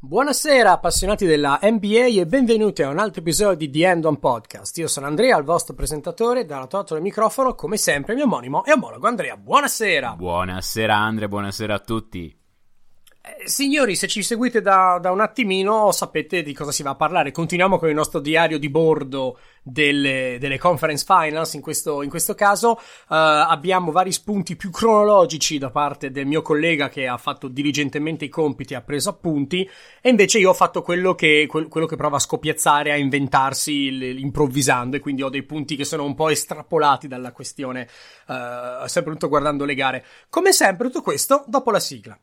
Buonasera appassionati della NBA e benvenuti a un altro episodio di The End On Podcast. Io sono Andrea, il vostro presentatore, dalla lato del microfono, come sempre, mio omonimo e omologo Andrea. Buonasera! Buonasera Andrea, buonasera a tutti. Eh, signori, se ci seguite da, da, un attimino sapete di cosa si va a parlare. Continuiamo con il nostro diario di bordo delle, delle conference finals. In questo, in questo caso uh, abbiamo vari spunti più cronologici da parte del mio collega che ha fatto diligentemente i compiti ha preso appunti. E invece io ho fatto quello che, quello che prova a scopiazzare, a inventarsi improvvisando. E quindi ho dei punti che sono un po' estrapolati dalla questione, uh, sempre tutto guardando le gare. Come sempre, tutto questo dopo la sigla.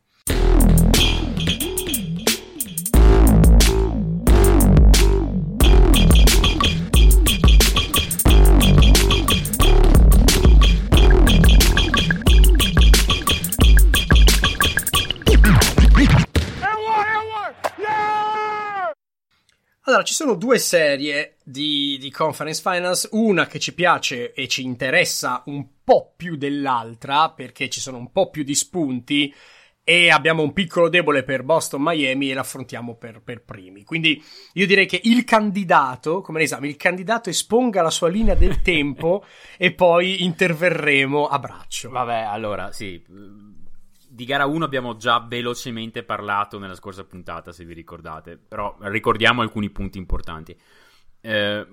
Allora, ci sono due serie di, di, Conference Finals, una che ci piace e ci interessa un po' più dell'altra, perché ci sono un po' più di spunti, e abbiamo un piccolo debole per Boston-Miami e l'affrontiamo per, per primi. Quindi io direi che il candidato, come l'esame, il candidato esponga la sua linea del tempo e poi interverremo a braccio. Vabbè, allora, sì di gara 1 abbiamo già velocemente parlato nella scorsa puntata, se vi ricordate, però ricordiamo alcuni punti importanti. Eh,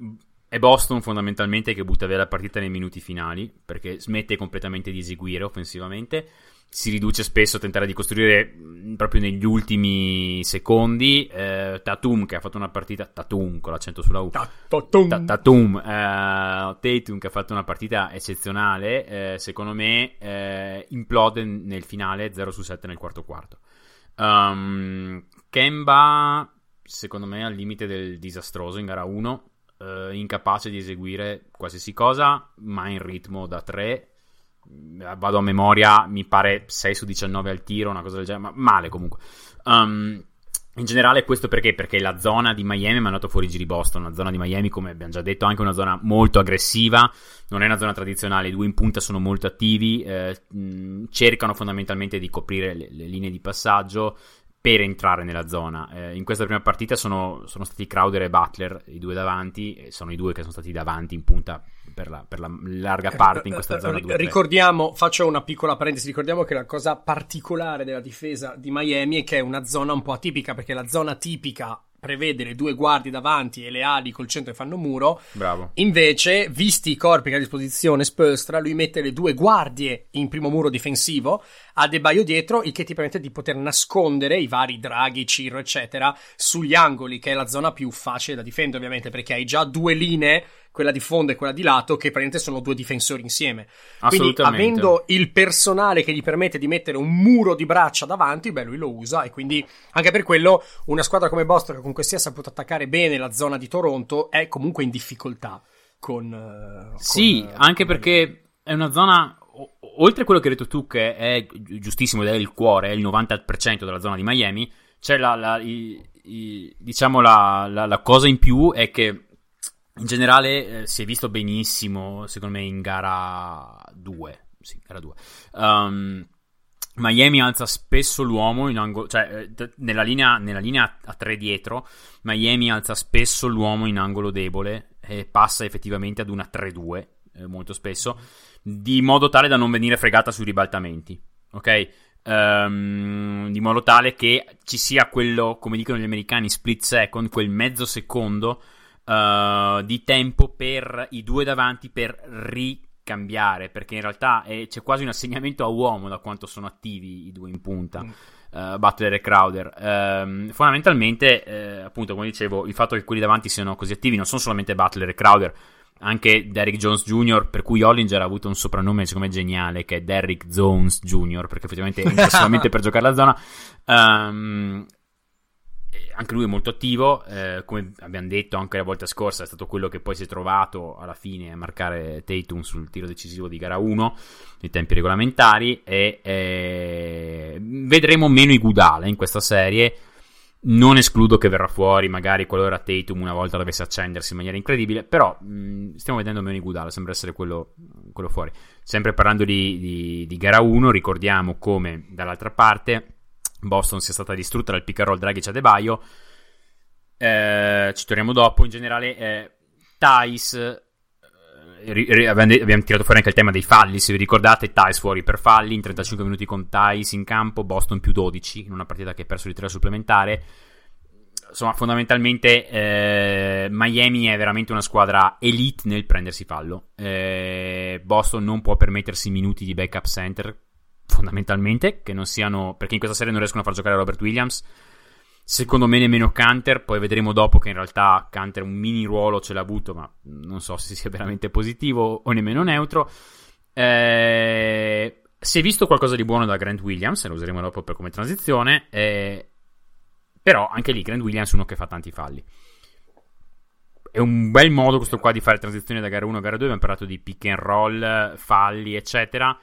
è Boston fondamentalmente che butta via la partita nei minuti finali, perché smette completamente di eseguire offensivamente si riduce spesso a tentare di costruire mm, proprio negli ultimi secondi. Eh, Tatum che ha fatto una partita. Tatum con l'accento sulla U. Tatum. Tatum. Eh, Tatum che ha fatto una partita eccezionale. Eh, secondo me eh, implode nel finale 0 su 7 nel quarto quarto. Um, Kemba, secondo me, al limite del disastroso in gara 1. Eh, incapace di eseguire qualsiasi cosa, ma in ritmo da 3 vado a memoria, mi pare 6 su 19 al tiro, una cosa del genere, ma male comunque. Um, in generale questo perché? Perché la zona di Miami mi ha mandato fuori giri Boston, una zona di Miami come abbiamo già detto anche una zona molto aggressiva, non è una zona tradizionale, i due in punta sono molto attivi, eh, cercano fondamentalmente di coprire le, le, linee di passaggio per entrare nella zona. Eh, in questa prima partita sono, sono, stati Crowder e Butler, i due davanti, sono i due che sono stati davanti in punta per la, per la larga eh, parte in questa zona 2 Ricordiamo, faccio una piccola parentesi, ricordiamo che la cosa particolare della difesa di Miami è che è una zona un po' atipica, perché la zona tipica prevede le due guardie davanti e le ali col centro che fanno muro. Bravo. Invece, visti i corpi che ha a disposizione Spolstra, lui mette le due guardie in primo muro difensivo, ha De Baio dietro, il che ti permette di poter nascondere i vari draghi, Ciro, eccetera, sugli angoli, che è la zona più facile da difendere, ovviamente, perché hai già due linee quella di fondo e quella di lato, che praticamente sono due difensori insieme. Quindi, avendo il personale che gli permette di mettere un muro di braccia davanti, beh, lui lo usa. E quindi, anche per quello, una squadra come Boston, che comunque sia saputo attaccare bene la zona di Toronto, è comunque in difficoltà. Con, uh, sì, con, anche con perché è una zona oltre a quello che hai detto tu, che è giustissimo ed è il cuore, è il 90% della zona di Miami, c'è la, la, i, i, diciamo la, la, cosa in più è che in generale eh, si è visto benissimo, secondo me, in gara 2. Sì, gara 2. Um, ehm, Miami alza spesso l'uomo in angolo, cioè eh, nella linea, nella linea a 3 dietro, Miami alza spesso l'uomo in angolo debole e passa effettivamente ad una 3-2 eh, molto spesso, di modo tale da non venire fregata sui ribaltamenti, ok? Um, di modo tale che ci sia quello, come dicono gli americani, split second, quel mezzo secondo uh, di tempo per i due davanti per ricambiare, perché in realtà è, c'è quasi un assegnamento a uomo da quanto sono attivi i due in punta. Mm. Uh, Butler e Crowder. Uh, fondamentalmente, uh, appunto, come dicevo, il fatto che quelli davanti siano così attivi non sono solamente Butler e Crowder, anche Derrick Jones Jr., per cui Hollinger ha avuto un soprannome secondo me geniale, che è Derrick Jones Jr., perché effettivamente entra solamente per giocare la zona. Um, anche lui è molto attivo, eh, come abbiamo detto anche la volta scorsa, è stato quello che poi si è trovato alla fine a marcare Tatum sul tiro decisivo di gara 1 nei tempi regolamentari e eh, vedremo meno i Gudala in questa serie. Non escludo che verrà fuori, magari qualora Tatum una volta dovesse accendersi in maniera incredibile, però mh, stiamo vedendo meno i Gudala, sembra essere quello, quello fuori. Sempre parlando di, di, di gara 1, ricordiamo come dall'altra parte Boston sia stata distrutta dal pick and roll Dragic Adebayo. Eh, ci torniamo dopo. In generale, eh, Thais. Eh, abbiamo tirato fuori anche il tema dei falli. Se vi ricordate, Thais fuori per falli in 35 minuti con Thais in campo. Boston più 12 in una partita che ha perso di 3 supplementare. Insomma, fondamentalmente eh, Miami è veramente una squadra elite nel prendersi fallo. Eh, Boston non può permettersi minuti di backup center fondamentalmente, che non siano, perché in questa serie non riescono a far giocare Robert Williams. Secondo me nemmeno Canter, poi vedremo dopo che in realtà Canter un mini ruolo ce l'ha avuto, ma non so se sia veramente positivo o nemmeno neutro. Eh, si è visto qualcosa di buono da Grant Williams, lo useremo dopo per come transizione, eh, però anche lì Grant Williams è uno che fa tanti falli. È un bel modo questo qua di fare transizione da gara 1 a gara 2, abbiamo parlato di pick and roll, falli, eccetera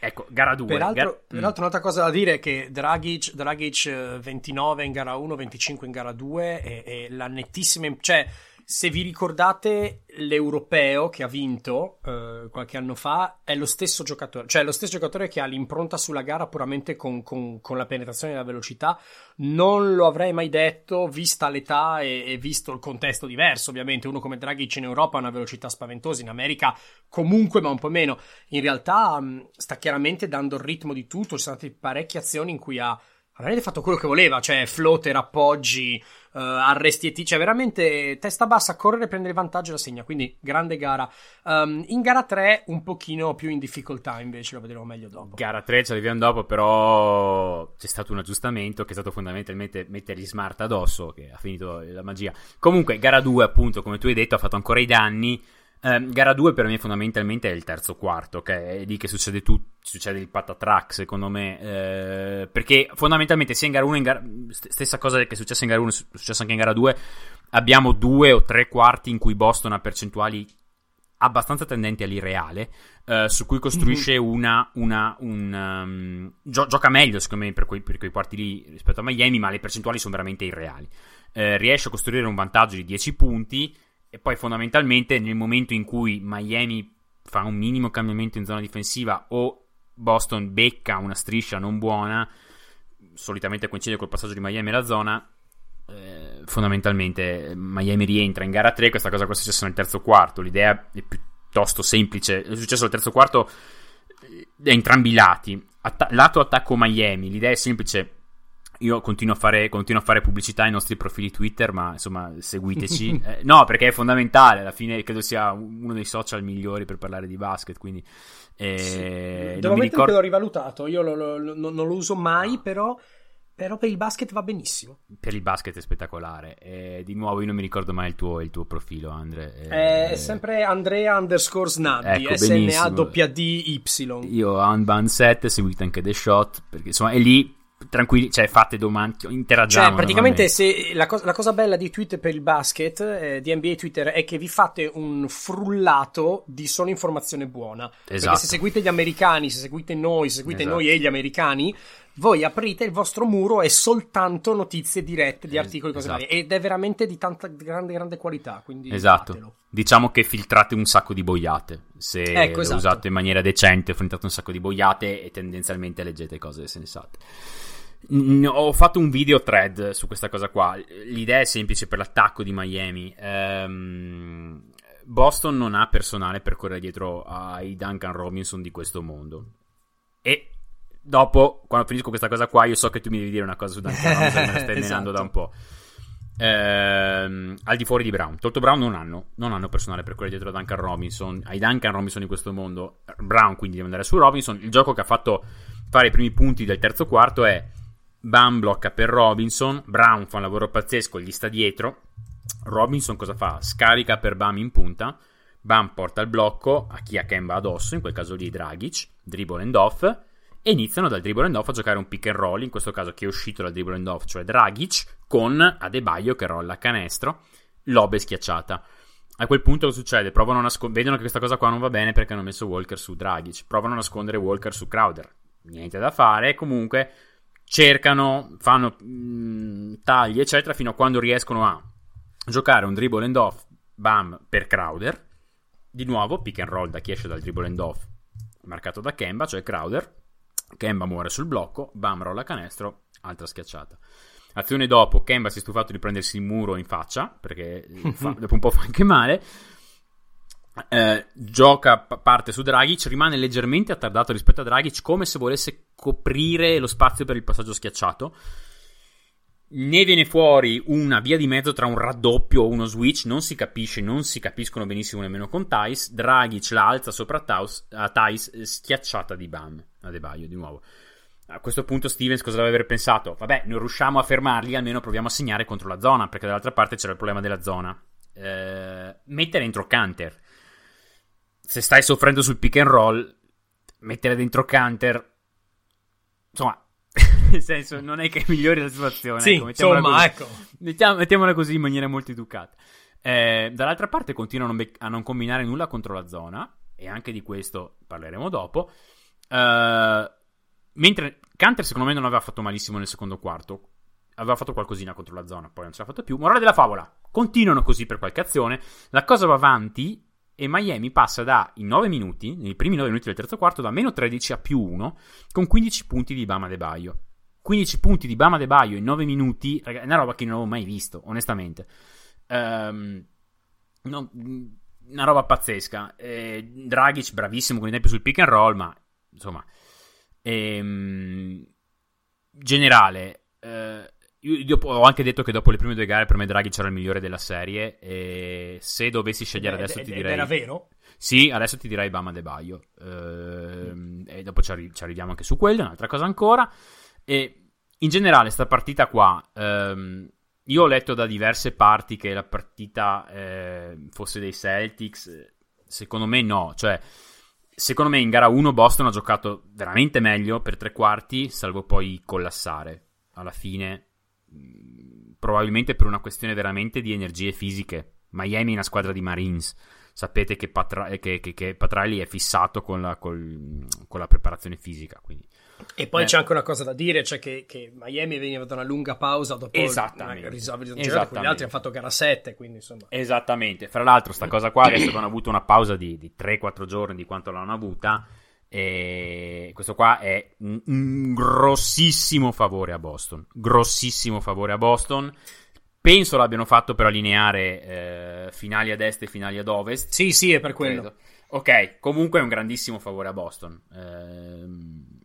ecco, gara 2. Peraltro, gara... peraltro un'altra cosa da dire è che Dragic, Dragic 29 eh, in gara 1, 25 in gara 2 e, e la nettissima... Cioè, se vi ricordate l'europeo che ha vinto eh, qualche anno fa, è lo stesso giocatore, cioè lo stesso giocatore che ha l'impronta sulla gara puramente con, con, con la penetrazione e la velocità. Non lo avrei mai detto, vista l'età e, e, visto il contesto diverso, ovviamente. Uno come Draghi in Europa ha una velocità spaventosa, in America comunque, ma un po' meno. In realtà mh, sta chiaramente dando il ritmo di tutto. Ci sono state parecchie azioni in cui ha veramente fatto quello che voleva, cioè floater, appoggi, uh, arresti e cioè veramente testa bassa, correre, prendere vantaggio e la segna, quindi grande gara. Um, in gara 3 un pochino più in difficoltà invece, lo vedremo meglio dopo. Gara 3 ci arriviamo dopo, però c'è stato un aggiustamento che è stato fondamentalmente mettere gli smart addosso, che ha finito la magia. Comunque, gara 2 appunto, come tu hai detto, ha fatto ancora i danni. Eh, gara 2 per me fondamentalmente è il terzo quarto, che è lì che succede tutto, succede il patatrack secondo me, eh, perché fondamentalmente sia in gara 1, in gara, stessa cosa che è successa in gara 1, è successo anche in gara 2, abbiamo due o tre quarti in cui Boston ha percentuali abbastanza tendenti all'irreale, eh, su cui costruisce mm-hmm. una, una un, um, gio- gioca meglio secondo me per quei, per quei, quarti lì rispetto a Miami, ma le percentuali sono veramente irreali. Eh, riesce a costruire un vantaggio di 10 punti e poi fondamentalmente nel momento in cui Miami fa un minimo cambiamento in zona difensiva o Boston becca una striscia non buona, solitamente coincide col passaggio di Miami alla zona, eh, fondamentalmente Miami rientra in gara 3, questa cosa qua è successa nel terzo quarto, l'idea è piuttosto semplice, è successo nel terzo quarto da entrambi i lati, Atta- lato attacco Miami, l'idea è semplice, io continuo a, fare, continuo a, fare, pubblicità ai nostri profili Twitter, ma insomma, seguiteci. eh, no, perché è fondamentale. Alla fine credo sia uno dei social migliori per parlare di basket. Quindi, eh, sì. Devo ammettere ricordo... che l'ho rivalutato. Io lo, lo, lo, non lo uso mai, però. Però per il basket va benissimo. Per il basket è spettacolare. E di nuovo, io non mi ricordo mai il tuo, il tuo profilo, Andre. E... È sempre Andrea underscore Snaddi, ecco, S-N-A-D-Y. Io ho Unbound 7, seguite anche The Shot, perché insomma è lì tranquilli, cioè fate domande, interagiamo. Cioè, praticamente se, la, co- la, cosa bella di Twitter per il basket, eh, di NBA Twitter, è che vi fate un frullato di solo informazione buona. Esatto. Perché se seguite gli americani, se seguite noi, se seguite esatto. noi e gli americani, voi aprite il vostro muro e soltanto notizie dirette di articoli, cose esatto. varie. Ed è veramente di tanta grande, grande qualità. Quindi esatto. Fatelo. Diciamo che filtrate un sacco di boiate. Se ecco, esatto. lo usate in maniera decente, filtrate un sacco di boiate e tendenzialmente leggete cose sensate. Ho fatto un video thread su questa cosa qua. L'idea è semplice per l'attacco di Miami. Um, Boston non ha personale per correre dietro ai Duncan Robinson di questo mondo. E dopo, quando finisco questa cosa qua, io so che tu mi devi dire una cosa su Duncan Robinson, me la stai esatto. da un po'. Ehm, al di fuori di Brown, Tolto Brown non hanno, non hanno personale per correre dietro a Duncan Robinson. Ai Duncan Robinson di questo mondo, Brown quindi deve andare su Robinson. Il gioco che ha fatto fare i primi punti del terzo quarto è Bam blocca per Robinson, Brown fa un lavoro pazzesco, gli sta dietro. Robinson cosa fa? Scarica per Bam in punta. Bam porta il blocco a chi ha Kemba addosso, in quel caso lì Dragic, dribble and off, e iniziano dal dribble and off a giocare un pick and roll, in questo caso chi è uscito dal dribble and off, cioè Dragic, con Adebayo che rolla a canestro, lobe schiacciata. A quel punto cosa succede? Nascond- vedono che questa cosa qua non va bene perché hanno messo Walker su Dragic, provano a nascondere Walker su Crowder. Niente da fare, comunque cercano, fanno mh, mm, tagli, eccetera, fino a quando riescono a giocare un dribble and off, bam, per Crowder. Di nuovo, pick and roll da chi esce dal dribble and off, marcato da Kemba, cioè Crowder. Kemba muore sul blocco, Bam rolla canestro, altra schiacciata. Azione dopo, Kemba si è stufato di prendersi il muro in faccia, perché fa, dopo un po' fa anche male. Eh, gioca, parte su Dragic, rimane leggermente attardato rispetto a Dragic, come se volesse coprire lo spazio per il passaggio schiacciato. Ne viene fuori una via di mezzo tra un raddoppio o uno switch, non si capisce, non si capiscono benissimo nemmeno con Thais. Dragic la alza sopra a Thais, eh, schiacciata di Bam, a Debaio di nuovo. A questo punto Stevens cosa deve aver pensato? Vabbè, non riusciamo a fermarli, almeno proviamo a segnare contro la zona, perché dall'altra parte c'era il problema della zona. Eh, mettere dentro Canter. Se stai soffrendo sul pick and roll, mettere dentro Canter... Insomma, nel senso, non è che migliori la situazione. Sì, ecco, insomma, ecco. Mettiamo, mettiamola così in maniera molto educata. Eh, dall'altra parte continuano a non, a non, combinare nulla contro la zona, e anche di questo parleremo dopo. Uh, mentre Canter, secondo me, non aveva fatto malissimo nel secondo quarto. Aveva fatto qualcosina contro la zona, poi non ce l'ha fatto più. Morale della favola: continuano così per qualche azione. La cosa va avanti e Miami passa da, in 9 minuti, nei primi 9 minuti del terzo quarto, da meno 13 a più 1, con 15 punti di Bama De Baio. 15 punti di Bama De Baio in 9 minuti, è una roba che non avevo mai visto, onestamente. Um, no, una roba pazzesca. Eh, Dragic bravissimo con i tempi sul pick and roll, ma insomma, ehm, generale. Eh, io, ho anche detto che dopo le prime due gare per me Dragic era il migliore della serie. E se dovessi scegliere Beh, adesso ed, ti direi. Era vero? Sì, adesso ti direi Bama De Baio. Eh, e dopo ci, arri- ci arriviamo anche su quello. Un'altra cosa ancora. E in generale, sta partita qua, ehm, io ho letto da diverse parti che la partita eh, fosse dei Celtics. Secondo me no, cioè, secondo me in gara 1 Boston ha giocato veramente meglio per tre quarti, salvo poi collassare alla fine, probabilmente per una questione veramente di energie fisiche. Miami è una squadra di Marines. Sapete che, Patra- che, che, che Patrelli è fissato con la, col, con la preparazione fisica, quindi e poi eh. c'è anche una cosa da dire, cioè che, che Miami veniva da una lunga pausa dopo Esattamente. risolvere Esattamente. gli altri hanno fatto gara 7, quindi insomma. Esattamente. Fra l'altro sta cosa qua adesso che hanno avuto una pausa di, di 3-4 giorni di quanto l'hanno avuta e questo qua è un, un grossissimo favore a Boston, grossissimo favore a Boston. Penso l'abbiano fatto per allineare eh, finali ad est e finali ad ovest. Sì, sì, è per quello. Credo. Ok, comunque è un grandissimo favore a Boston. Eh,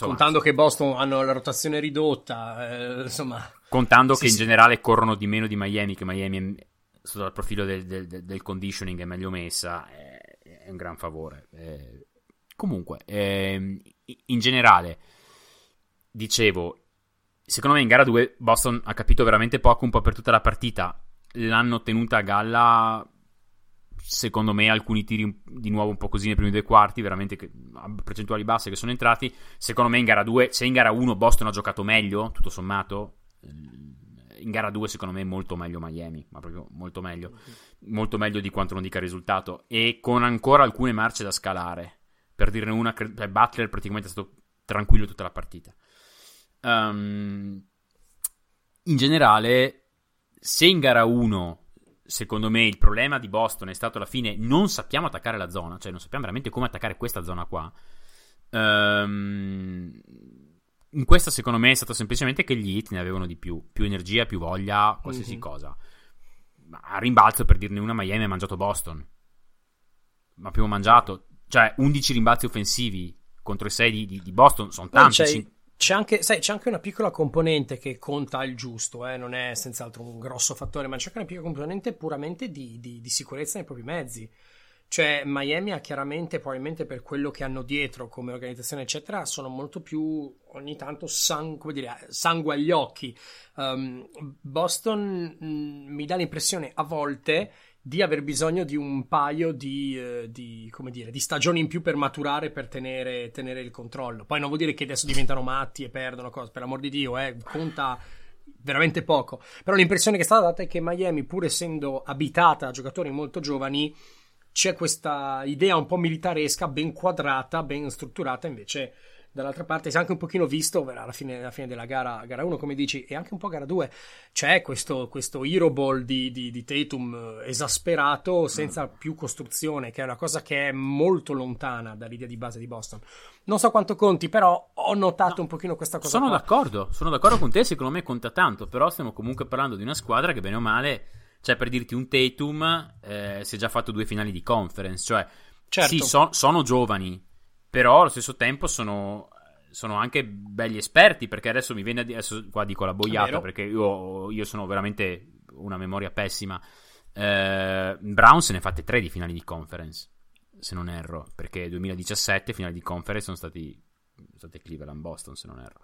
Insomma, contando che Boston hanno la rotazione ridotta, eh, insomma. Contando sì, che in sì. generale corrono di meno di Miami, che Miami è, sotto il profilo del, del, del, conditioning è meglio messa, è, è un gran favore. Eh, comunque, eh, in generale, dicevo, secondo me in gara 2 Boston ha capito veramente poco un po' per tutta la partita. L'hanno tenuta a galla secondo me alcuni tiri di nuovo un po' così nei primi due quarti, veramente a percentuali basse che sono entrati. Secondo me in gara 2, se in gara 1 Boston ha giocato meglio, tutto sommato, in gara 2 secondo me molto meglio Miami, ma proprio molto meglio, molto meglio di quanto non dica il risultato e con ancora alcune marce da scalare. Per dirne una, cioè Butler praticamente è stato tranquillo tutta la partita. Um, in generale, se in gara 1 secondo me il problema di Boston è stato alla fine non sappiamo attaccare la zona, cioè non sappiamo veramente come attaccare questa zona qua. Um, in questa secondo me è stato semplicemente che gli hit ne avevano di più, più energia, più voglia, qualsiasi mm-hmm. cosa. Ma a rimbalzo per dirne una Miami ha mangiato Boston. Ma abbiamo mangiato, cioè 11 rimbalzi offensivi contro i 6 di, di, di Boston sono tanti. C'è, c'è anche, sai, c'è anche una piccola componente che conta il giusto, eh? non è senz'altro un grosso fattore, ma c'è anche una piccola componente puramente di, di, di, sicurezza nei propri mezzi. Cioè, Miami ha chiaramente, probabilmente per quello che hanno dietro come organizzazione, eccetera, sono molto più ogni tanto sang- come dire, sangue agli occhi. Um, Boston mh, mi dà l'impressione a volte di aver bisogno di un paio di, eh, di, dire, di stagioni in più per maturare, per tenere, tenere, il controllo. Poi non vuol dire che adesso diventano matti e perdono cose, per l'amor di Dio, eh, conta veramente poco. Però l'impressione che è stata data è che Miami, pur essendo abitata da giocatori molto giovani, c'è questa idea un po' militaresca, ben quadrata, ben strutturata, invece dall'altra parte si è anche un pochino visto alla fine, alla fine della gara, gara 1 come dici e anche un po' gara 2 c'è questo, questo hero ball di, di, di Tatum esasperato senza mm. più costruzione che è una cosa che è molto lontana dall'idea di base di Boston non so quanto conti però ho notato no, un pochino questa cosa sono qua. d'accordo sono d'accordo con te secondo me conta tanto però stiamo comunque parlando di una squadra che bene o male cioè per dirti un Tatum eh, si è già fatto due finali di conference cioè certo. sì so, sono giovani però allo stesso tempo sono, sono anche belli esperti perché adesso mi viene a dire, adesso qua dico la boiata perché io, io, sono veramente una memoria pessima eh, Brown se ne ha fatte tre di finali di conference se non erro perché 2017 finali di conference sono stati state Cleveland Boston se non erro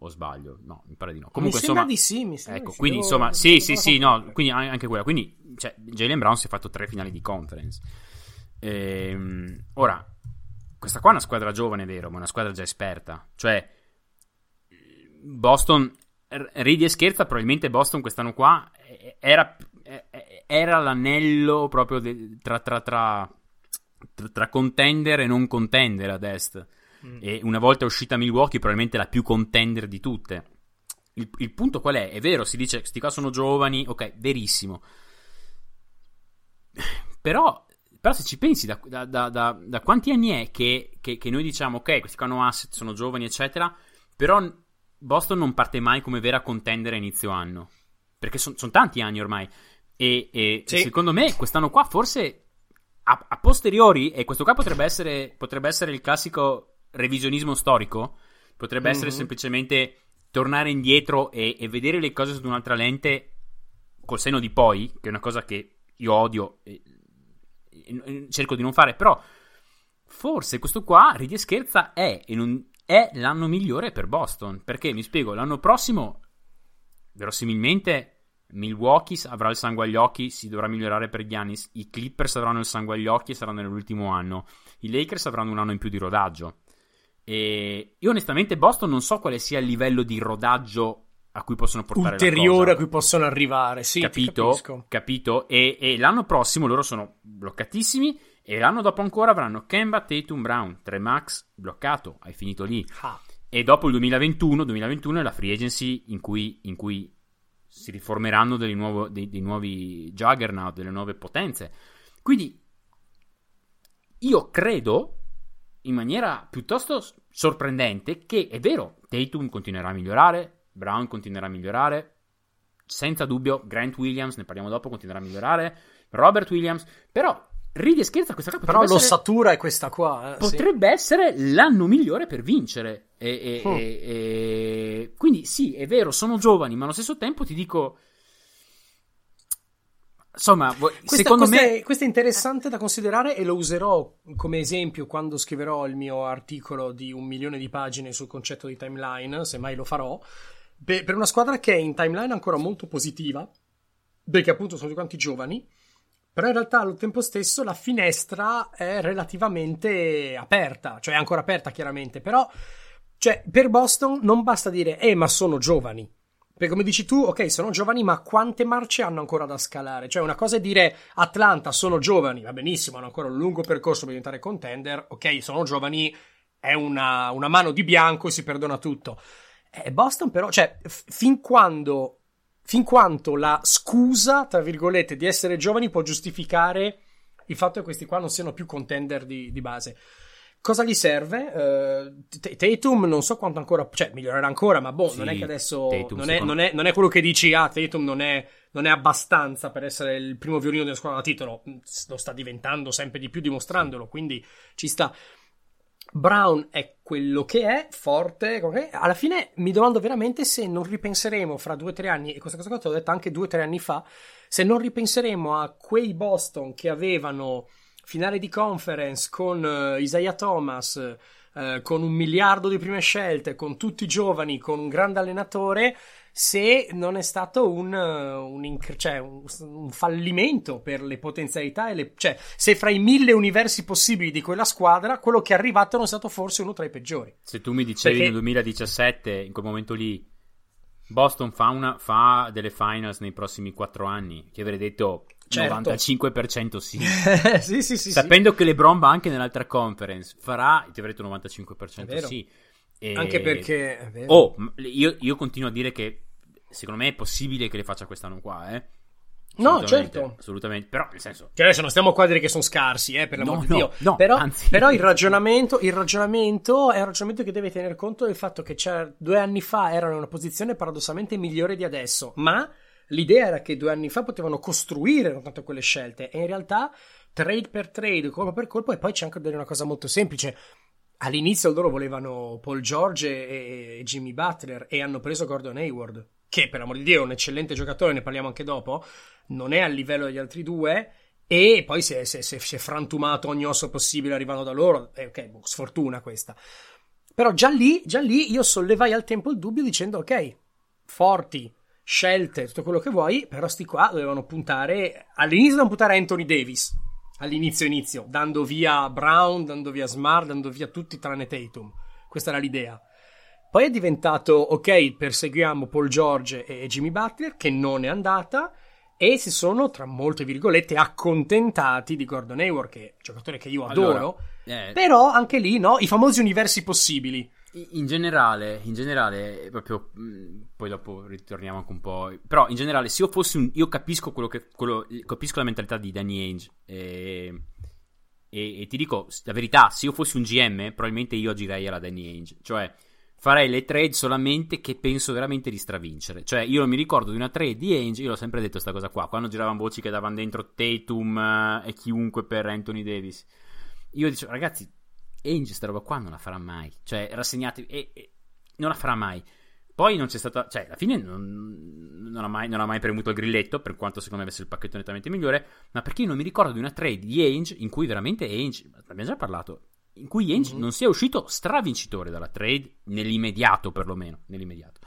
o sbaglio? No, mi pare di no. Comunque, mi insomma, di sì, mi sembra ecco, di quindi insomma, sì, sì, sì, no, quindi anche quella. Quindi, cioè, Jalen Brown si è fatto tre finali di conference. Ehm, ora, questa qua è una squadra giovane, vero, ma una squadra già esperta. Cioè, Boston, ridi e scherza, probabilmente Boston quest'anno qua era, era l'anello proprio de, tra, tra, tra, tra, contender e non contender ad est. Mm. E una volta uscita Milwaukee, probabilmente la più contender di tutte. Il, il punto qual è? È vero, si dice, questi qua sono giovani, ok, verissimo. Però però se ci pensi, da, da, da, da quanti anni è che, che, che, noi diciamo, ok, questi qua hanno asset, sono giovani, eccetera, però Boston non parte mai come vera contender a inizio anno. Perché sono son tanti anni ormai. E, e sì. secondo me quest'anno qua forse a, a, posteriori, e questo qua potrebbe essere, potrebbe essere il classico revisionismo storico, potrebbe mm-hmm. essere semplicemente tornare indietro e, e vedere le cose sotto un'altra lente col seno di poi, che è una cosa che io odio. Cerco di non fare, però forse questo qua, ridi e scherza, è, non, è l'anno migliore per Boston, perché mi spiego, l'anno prossimo, verosimilmente, Milwaukee avrà il sangue agli occhi, si dovrà migliorare per Giannis, i Clippers avranno il sangue agli occhi e saranno nell'ultimo anno, i Lakers avranno un anno in più di rodaggio. E io onestamente Boston non so quale sia il livello di rodaggio a cui possono portare ulteriore a cui possono arrivare. Sì, capito? Capito? E, e, l'anno prossimo loro sono bloccatissimi. E l'anno dopo ancora avranno Kemba, Tatum, Brown, 3 Max bloccato. Hai finito lì. Ah. E dopo il 2021, 2021 è la free agency in cui, in cui si riformeranno nuovo, dei, dei nuovi juggernaut, delle nuove potenze. Quindi io credo in maniera piuttosto sorprendente che è vero, Tatum continuerà a migliorare, Brown continuerà a migliorare. Senza dubbio, Grant Williams, ne parliamo dopo, continuerà a migliorare. Robert Williams, però ridi e scherza questa qua però l'ossatura essere, è questa qua eh, potrebbe sì. essere l'anno migliore per vincere e, e, oh. e, quindi sì è vero sono giovani ma allo stesso tempo ti dico insomma questa, secondo questa me è, questo è interessante da considerare e lo userò come esempio quando scriverò il mio articolo di un milione di pagine sul concetto di timeline se mai lo farò Beh, per una squadra che è in timeline ancora molto positiva, perché appunto sono tutti quanti giovani, però in realtà al tempo stesso la finestra è relativamente aperta, cioè è ancora aperta chiaramente, però cioè, per Boston non basta dire eh ma sono giovani, perché come dici tu, ok, sono giovani, ma quante marce hanno ancora da scalare? Cioè, una cosa è dire Atlanta, sono giovani, va benissimo, hanno ancora un lungo percorso per diventare contender, ok, sono giovani, è una, una mano di bianco e si perdona tutto. Eh, Boston però, cioè, f- fin quando, fin quanto la scusa, tra virgolette, di essere giovani può giustificare il fatto che questi qua non siano più contender di, di base. Cosa gli serve? Uh, Tatum non so quanto ancora, cioè migliorerà ancora, ma boh, sì, non è che adesso non è, non, è, non è, quello che dici, ah, Tatum non è, non è abbastanza per essere il primo violino della squadra da titolo, lo sta diventando sempre di più dimostrandolo, quindi ci sta. Brown è quello che è, forte. Alla fine mi domando veramente se non ripenseremo fra due o tre anni, e questa cosa qua te l'ho detta anche due o tre anni fa, se non ripenseremo a quei Boston che avevano finale di conference con uh, Isaiah Thomas, uh, con un miliardo di prime scelte, con tutti i giovani, con un grande allenatore se non è stato un, un, inc- cioè un, un fallimento per le potenzialità e le, cioè se fra i mille universi possibili di quella squadra quello che è arrivato non è stato forse uno tra i peggiori se tu mi dicevi Perché... nel 2017 in quel momento lì Boston fa, una, fa delle finals nei prossimi quattro anni ti avrei detto Certo. 95% sì. sì, sì, sì. Sapendo sì. che LeBron va anche nell'altra conference, farà, ti avrei detto 95% sì. E... Anche perché... Oh, io, io continuo a dire che secondo me è possibile che le faccia quest'anno qua, eh. No, certo. Assolutamente. Però, nel senso. Cioè, adesso non stiamo qua a dire che sono scarsi, eh, per l'amor no, di Dio. No, però, anzi. però il, ragionamento, il ragionamento è un ragionamento che deve tener conto del fatto che due anni fa erano in una posizione paradossalmente migliore di adesso. Ma l'idea era che due anni fa potevano costruire non tanto quelle scelte. E in realtà, trade per trade, colpo per colpo, e poi c'è anche una cosa molto semplice. All'inizio loro volevano Paul George e Jimmy Butler e hanno preso Gordon Hayward, che per amor di Dio è un eccellente giocatore, ne parliamo anche dopo non è a livello degli altri due e poi si è, si, è, si è, frantumato ogni osso possibile arrivando da loro. Eh, ok, boh, sfortuna questa. Però già lì, già lì io sollevai al tempo il dubbio dicendo ok, forti, scelte, tutto quello che vuoi, però sti qua dovevano puntare, all'inizio dovevano puntare Anthony Davis, all'inizio inizio, dando via Brown, dando via Smart, dando via tutti tranne Tatum. Questa era l'idea. Poi è diventato ok, perseguiamo Paul George e Jimmy Butler, che non è andata e si sono, tra molte virgolette, accontentati di Gordon Hayward, che è un giocatore che io adoro, allora, eh, però anche lì, no, i famosi universi possibili. In generale, in generale, proprio, mm, poi dopo ritorniamo anche un po', però in generale, se io fossi un, io capisco quello che, quello, capisco la mentalità di Danny Ainge e, e, e ti dico, la verità, se io fossi un GM, probabilmente io agirei alla Danny Ainge, cioè farei le trade solamente che penso veramente di stravincere. Cioè, io mi ricordo di una trade di Ainge, io l'ho sempre detto questa cosa qua, quando giravano voci che davano dentro Tatum eh, e chiunque per Anthony Davis. Io dicevo, ragazzi, Ainge sta roba qua non la farà mai. Cioè, rassegnate e, e, non la farà mai. Poi non c'è stata, cioè, alla fine non, non, ha mai, non, ha mai, premuto il grilletto, per quanto secondo me avesse il pacchetto nettamente migliore, ma perché io non mi ricordo di una trade di Ainge in cui veramente Ainge, abbiamo già parlato, in cui Ainge mm-hmm. non sia uscito stravincitore dalla trade, nell'immediato perlomeno, nell'immediato.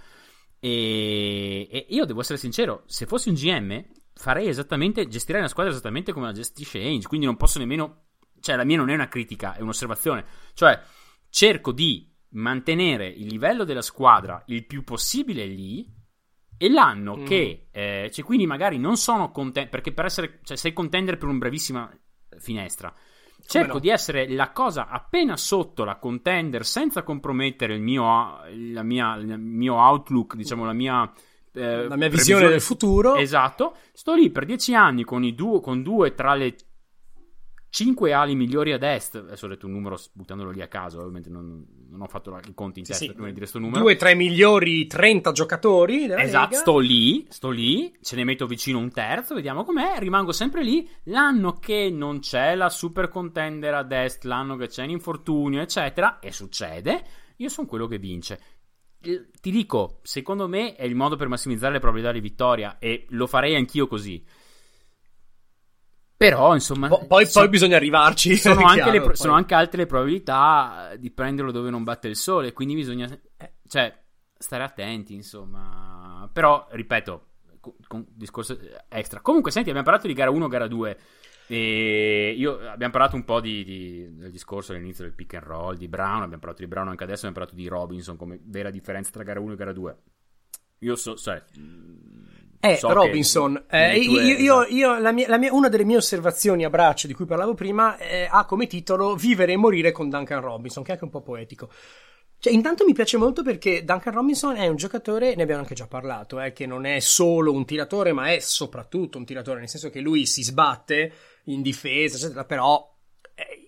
E, e, io devo essere sincero, se fossi un GM farei esattamente, gestirei una squadra esattamente come la gestisce Ainge, quindi non posso nemmeno, cioè la mia non è una critica, è un'osservazione, cioè cerco di mantenere il livello della squadra il più possibile lì e l'anno mm. che, eh, cioè quindi magari non sono contento, perché per essere, cioè sei contender per una brevissima finestra, Cerco no? di essere la cosa appena sotto la contender senza compromettere il mio, la mia, il mio outlook, diciamo la mia... Eh, la mia visione del futuro. Esatto. Sto lì per dieci anni con, i due, con due tra le 5 ali migliori ad est. Adesso ho detto un numero buttandolo lì a caso, ovviamente non, non ho fatto i conti in testa sì, prima di dire questo numero. 2-3 migliori 30 giocatori. Esatto, Lega. sto lì, sto lì, ce ne metto vicino un terzo, vediamo com'è, rimango sempre lì. L'anno che non c'è la super contender ad est, l'anno che c'è un infortunio, eccetera, e succede, io sono quello che vince ti dico, secondo me è il modo per massimizzare le probabilità di vittoria e lo farei anch'io così. Però, insomma. Po- poi, so, poi, bisogna arrivarci. Sono, anche chiaro, sono, anche altre le probabilità di prenderlo dove non batte il sole. Quindi bisogna. Eh, cioè, stare attenti, insomma. Però, ripeto, con, discorso extra. Comunque, senti, abbiamo parlato di gara 1, gara 2. E io abbiamo parlato un po' di, di, del discorso all'inizio del pick and roll di Brown. Abbiamo parlato di Brown anche adesso. Abbiamo parlato di Robinson come vera differenza tra gara 1 e gara 2. Io so, cioè, eh, so Robinson, eh, io, io, io la mia, la mia, una delle mie osservazioni a braccio di cui parlavo prima eh, ha come titolo Vivere e morire con Duncan Robinson, che è anche un po' poetico. Cioè, intanto mi piace molto perché Duncan Robinson è un giocatore, ne abbiamo anche già parlato, eh, che non è solo un tiratore, ma è soprattutto un tiratore, nel senso che lui si sbatte in difesa, eccetera, però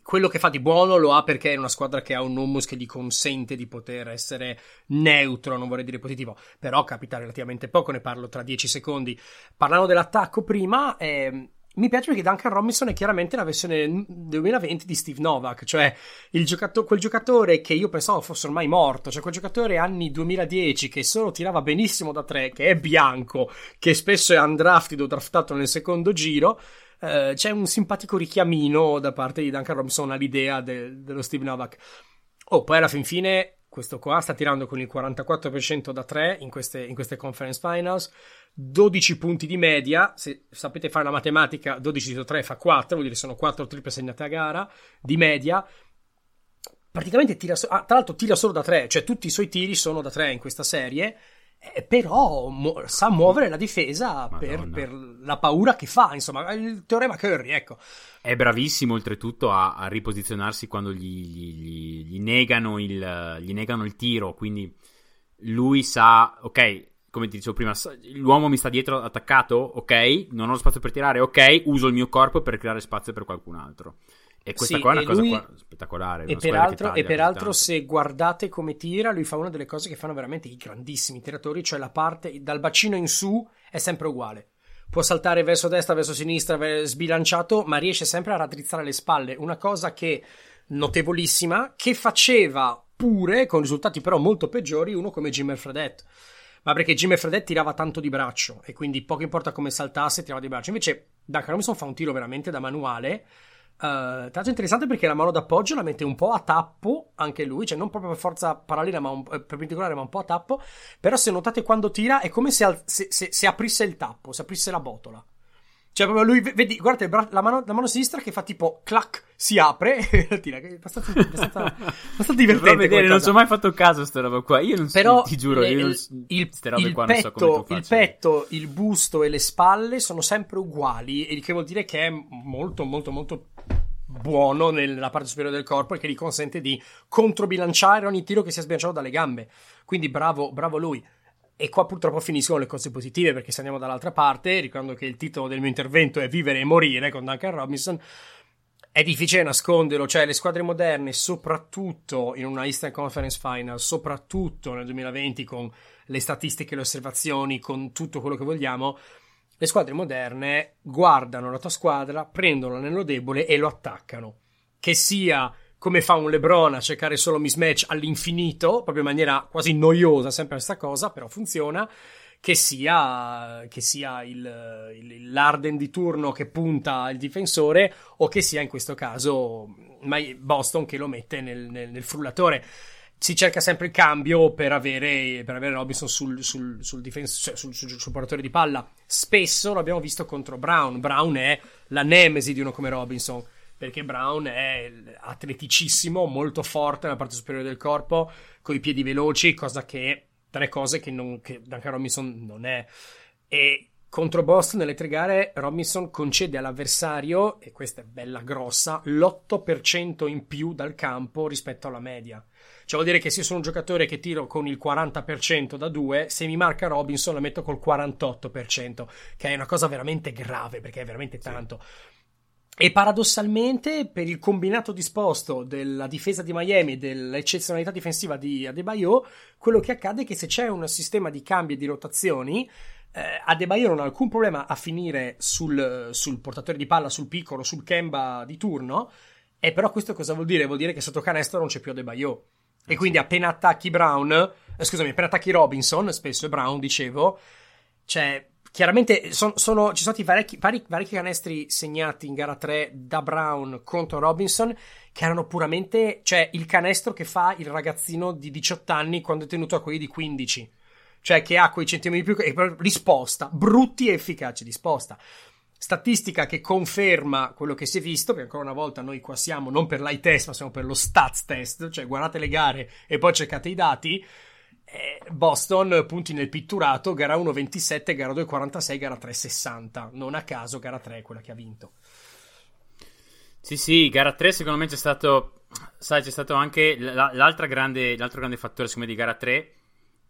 quello che fa di buono lo ha perché è una squadra che ha un humus che gli consente di poter essere neutro, non vorrei dire positivo, però capita relativamente poco, ne parlo tra dieci secondi. Parlando dell'attacco prima, eh, mi piace perché Duncan Robinson è chiaramente la versione 2020 di Steve Novak, cioè giocato- quel giocatore che io pensavo fosse ormai morto, cioè quel giocatore anni 2010 che solo tirava benissimo da tre, che è bianco, che spesso è undrafted o draftato nel secondo giro eh, c'è un simpatico richiamino da parte di Duncan Robinson all'idea de- dello Steve Novak. Oh, poi alla fin fine questo qua sta tirando con il 44% da 3 in queste, in queste conference finals, 12 punti di media, se sapete fare la matematica, 12 su 3 fa 4, vuol dire sono 4 triple segnate a gara, di media, praticamente tira, ah, tra l'altro tira solo da 3, cioè tutti i suoi tiri sono da 3 in questa serie, eh, però mu- sa muovere la difesa per, per, la paura che fa, insomma, il teorema Curry, ecco. È bravissimo oltretutto a, a riposizionarsi quando gli, gli, gli, negano il, gli negano il tiro, quindi lui sa, ok, come ti dicevo prima, l'uomo mi sta dietro attaccato, ok, non ho spazio per tirare, ok, uso il mio corpo per creare spazio per qualcun altro. E questa sì, qua è una cosa lui... qua spettacolare. E peraltro, taglia, e peraltro se guardate come tira, lui fa una delle cose che fanno veramente i grandissimi tiratori, cioè la parte dal bacino in su è sempre uguale. Può saltare verso destra, verso sinistra, sbilanciato, ma riesce sempre a raddrizzare le spalle. Una cosa che notevolissima, che faceva pure, con risultati però molto peggiori, uno come Jimmy Fredette. Ma perché Jimmy Fredette tirava tanto di braccio e quindi poco importa come saltasse, tirava di braccio. Invece Duncan Robinson fa un tiro veramente da manuale Uh, è interessante perché la mano d'appoggio la mette un po' a tappo anche lui, cioè non proprio per forza parallela ma un, eh, perpendicolare ma un po' a tappo, però se notate quando tira è come se, al, se, se, se aprisse il tappo, se aprisse la botola. Cioè, proprio lui, vedi, guardate, la mano, la mano sinistra che fa tipo clac, si apre e tira. È abbastanza, abbastanza, abbastanza divertente. Vedere, non ci ho mai fatto caso a sta roba qua. Io non Però, ti giuro, io non, il, il, petto, so il petto, il busto e le spalle sono sempre uguali, il che vuol dire che è molto, molto, molto buono nella parte superiore del corpo e che gli consente di controbilanciare ogni tiro che sia sbilanciato dalle gambe. Quindi bravo, bravo lui. E qua purtroppo finiscono le cose positive perché se andiamo dall'altra parte, ricordo che il titolo del mio intervento è Vivere e morire con Duncan Robinson. È difficile nasconderlo, cioè le squadre moderne, soprattutto in una Eastern Conference Final, soprattutto nel 2020 con le statistiche, le osservazioni, con tutto quello che vogliamo, le squadre moderne guardano la tua squadra, prendono l'anello debole e lo attaccano. Che sia come fa un LeBron a cercare solo mismatch all'infinito, proprio in maniera quasi noiosa, sempre questa cosa, però funziona. Che sia, che sia il, il, l'Arden di turno che punta il difensore, o che sia in questo caso Boston che lo mette nel, nel, nel frullatore si cerca sempre il cambio per avere, per avere Robinson sul, sul, sul, difens- cioè sul, sul, portatore di palla. Spesso l'abbiamo visto contro Brown. Brown è la nemesi di uno come Robinson. Perché Brown è atleticissimo, molto forte nella parte superiore del corpo, con i piedi veloci, cosa che tre cose che, non, che Duncan Robinson non è. E contro Boston nelle tre gare Robinson concede all'avversario, e questa è bella grossa, l'8% in più dal campo rispetto alla media. Cioè vuol dire che se io sono un giocatore che tiro con il 40% da 2, se mi marca Robinson la metto col 48%, che è una cosa veramente grave perché è veramente tanto. Sì. E paradossalmente, per il combinato disposto della difesa di Miami e dell'eccezionalità difensiva di Adebayo, quello che accade è che se c'è un sistema di cambi e di rotazioni, eh, Adebayo non ha alcun problema a finire sul, sul portatore di palla, sul piccolo, sul Kemba di turno. E però questo cosa vuol dire? Vuol dire che sotto canestro non c'è più Adebayo. E quindi appena attacchi Brown, eh, scusami, appena attacchi Robinson, spesso è Brown, dicevo, cioè, chiaramente son, sono, ci sono stati parecchi, parecchi, parecchi canestri segnati in gara 3 da Brown contro Robinson, che erano puramente, cioè, il canestro che fa il ragazzino di 18 anni quando è tenuto a quelli di 15. Cioè, che ha quei centimetri più, e risposta, brutti e efficaci risposta statistica che conferma quello che si è visto, perché ancora una volta noi qua siamo non per l'eye test, ma siamo per lo stats test, cioè guardate le gare e poi cercate i dati. Eh, Boston punti nel pitturato, gara 1 27, gara 2 46, gara 3 60. Non a caso gara 3 è quella che ha vinto. Sì, sì, gara 3 secondo me c'è stato sai, c'è stato anche l'altro grande, l'altro grande fattore secondo me di gara 3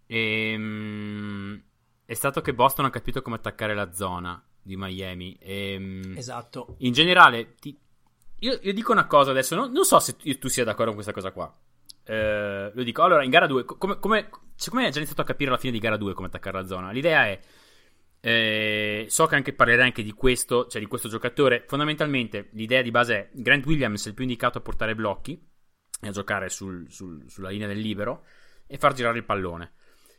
ehm, è stato che Boston ha capito come attaccare la zona di Miami. Ehm, esatto. In generale, ti, io, io, dico una cosa adesso, non, non so se tu, tu, sia d'accordo con questa cosa qua. Eh, lo dico, allora, in gara 2, come, come, siccome hai già iniziato a capire alla fine di gara 2 come attaccare la zona, l'idea è... Eh, so che anche parlerai anche di questo, cioè di questo giocatore. Fondamentalmente l'idea di base è Grant Williams è il più indicato a portare blocchi e a giocare sul, sul, sulla linea del libero e far girare il pallone.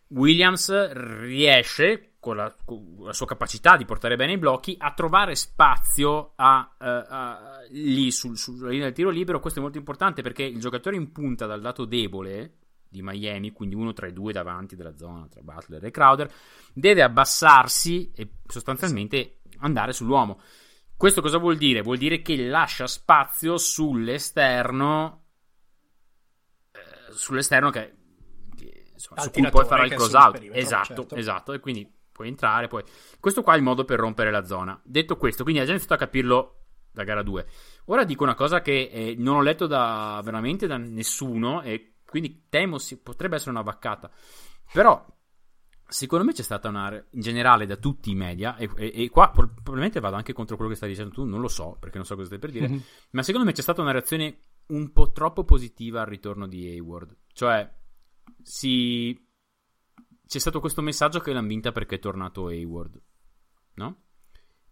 Williams riesce con la, con la, sua capacità di portare bene i blocchi, a trovare spazio a, a, a, lì sul, sulla linea del tiro libero. Questo è molto importante perché il giocatore in punta dal lato debole di Miami, quindi uno tra i due davanti della zona tra Butler e Crowder, deve abbassarsi e sostanzialmente andare sull'uomo. Questo cosa vuol dire? Vuol dire che lascia spazio sull'esterno, eh, sull'esterno che insomma, su cui puoi fare il close out. Esatto, certo. esatto. E quindi puoi entrare. Poi... Questo qua è il modo per rompere la zona. Detto questo, quindi ha già iniziato a capirlo da gara 2. Ora dico una cosa che eh, non ho letto da veramente da nessuno e quindi temo si, potrebbe essere una vaccata. Però secondo me c'è stata una in generale da tutti i media e, e, e, qua probabilmente vado anche contro quello che stai dicendo tu, non lo so perché non so cosa stai per dire, mm-hmm. ma secondo me c'è stata una reazione un po' troppo positiva al ritorno di Hayward. Cioè si c'è stato questo messaggio che l'hanno vinta perché è tornato Hayward, no?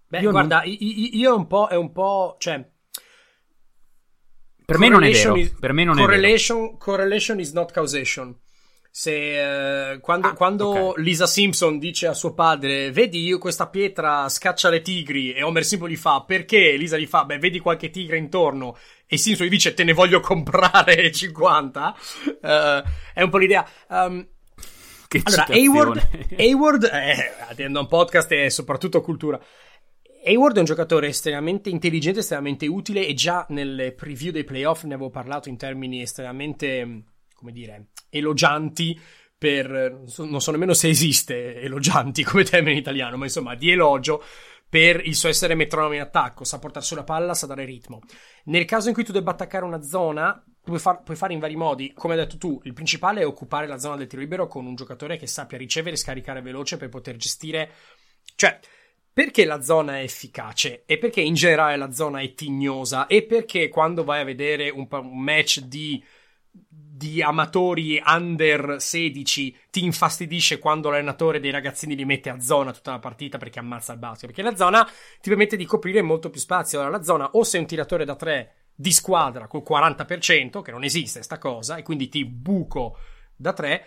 Beh, io guarda, non... io, un po', è un po', cioè... Per me non è vero. Is, per me non correlation, è vero. Correlation is not causation. Se, eh, quando, ah, quando okay. Lisa Simpson dice a suo padre, vedi io questa pietra scaccia le tigri, e Homer Simpson gli fa, perché? Lisa gli fa, beh, vedi qualche tigre intorno, e Simpson gli dice, te ne voglio comprare 50. Uh, eh, è un po' l'idea. Um, che allora, Hayward, Hayward eh, attendo un podcast e soprattutto cultura. Hayward è un giocatore estremamente intelligente, estremamente utile e già nelle preview dei playoff ne avevo parlato in termini estremamente, come dire, elogianti per, non so nemmeno se esiste elogianti come termine in italiano, ma insomma di elogio per il suo essere metronomo in attacco, sa portare sulla palla, sa dare ritmo. Nel caso in cui tu debba attaccare una zona, puoi, far, puoi, fare in vari modi. Come hai detto tu, il principale è occupare la zona del tiro libero con un giocatore che sappia ricevere e scaricare veloce per poter gestire. Cioè, perché la zona è efficace e perché in generale la zona è tignosa e perché quando vai a vedere un, un match di, di, amatori under 16 ti infastidisce quando l'allenatore dei ragazzini li mette a zona tutta la partita perché ammazza il basket. Perché la zona ti permette di coprire molto più spazio. Allora la zona o sei un tiratore da 3 di squadra col 40% che non esiste sta cosa e quindi ti buco da 3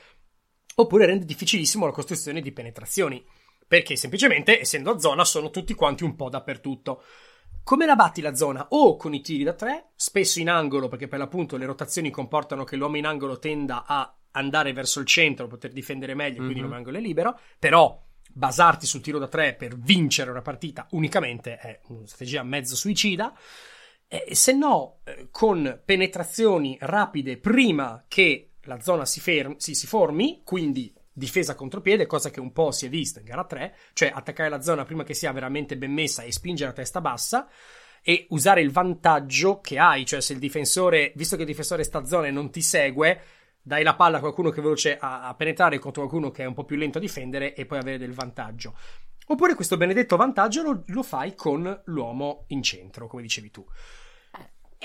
oppure rende difficilissimo la costruzione di penetrazioni. Perché semplicemente, essendo a zona, sono tutti quanti un po' dappertutto. Come la batti la zona? O con i tiri da tre, spesso in angolo, perché per l'appunto le rotazioni comportano che l'uomo in angolo tenda a andare verso il centro, poter difendere meglio, quindi mm-hmm. l'uomo in angolo è libero. Però basarti sul tiro da tre per vincere una partita unicamente è una strategia mezzo suicida. E se no, eh, con penetrazioni rapide prima che la zona si, fermi, si, si formi, quindi difesa contropiede, cosa che un po' si è vista in gara 3, cioè attaccare la zona prima che sia veramente ben messa e spingere a testa bassa e usare il vantaggio che hai, cioè se il difensore, visto che il difensore sta zona e non ti segue, dai la palla a qualcuno che è veloce a, a penetrare contro qualcuno che è un po' più lento a difendere e poi avere del vantaggio. Oppure questo benedetto vantaggio lo, lo fai con l'uomo in centro, come dicevi tu.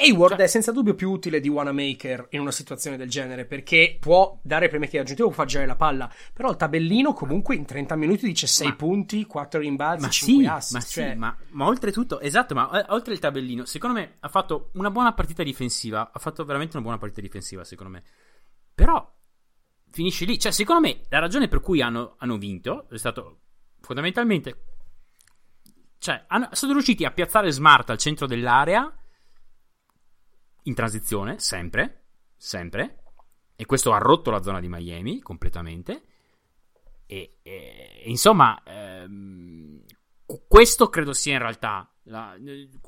Hayward cioè... è senza dubbio più utile di Wanamaker in una situazione del genere perché può dare playmaking aggiuntivo, può far girare la palla. Però il tabellino comunque in 30 minuti dice 6 ma... punti, 4 rimbalzi, ma 5 sì, assist. Ma, cioè... sì, ma, ma oltretutto, esatto, ma eh, oltre il tabellino, secondo me ha fatto una buona partita difensiva. Ha fatto veramente una buona partita difensiva, secondo me. Però finisce lì. Cioè, secondo me la ragione per cui hanno, hanno vinto è stato fondamentalmente. Cioè, hanno, sono riusciti a piazzare Smart al centro dell'area in transizione, sempre, sempre, e questo ha rotto la zona di Miami completamente. E, e insomma, ehm, questo credo sia in realtà la,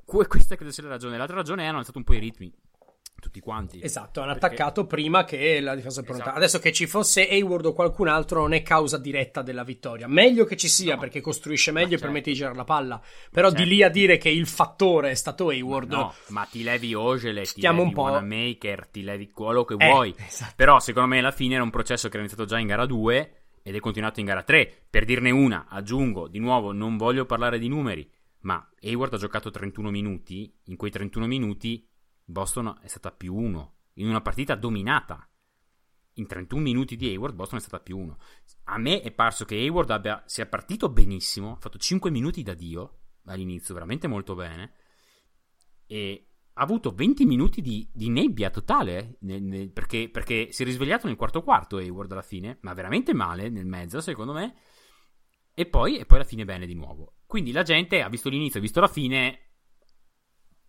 questa credo sia la ragione. L'altra ragione è hanno alzato un po' i ritmi tutti quanti. Esatto, hanno perché... attaccato prima che la difesa è pronta. Esatto. Adesso che ci fosse Hayward o qualcun altro non è causa diretta della vittoria. Meglio che ci sia no. perché costruisce meglio certo. e permette di girare la palla. Però certo. di lì a dire che il fattore è stato Hayward. No, ma ti levi Ogele, ti levi un po'... Wanamaker, ti levi quello che eh, vuoi. Esatto. Però secondo me alla fine era un processo che era iniziato già in gara 2 ed è continuato in gara 3. Per dirne una, aggiungo, di nuovo, non voglio parlare di numeri, ma Hayward ha giocato 31 minuti. In quei 31 minuti Boston è stata più 1 in una partita dominata. In 31 minuti di Hayward, Boston è stata più 1. A me è parso che Hayward abbia, sia partito benissimo, ha fatto 5 minuti da Dio all'inizio, veramente molto bene, e ha avuto 20 minuti di, di nebbia totale, eh, nel, nel, perché, perché, si è risvegliato nel quarto quarto Hayward alla fine, ma veramente male nel mezzo secondo me, e poi, e poi alla fine bene di nuovo. Quindi la gente ha visto l'inizio, ha visto la fine,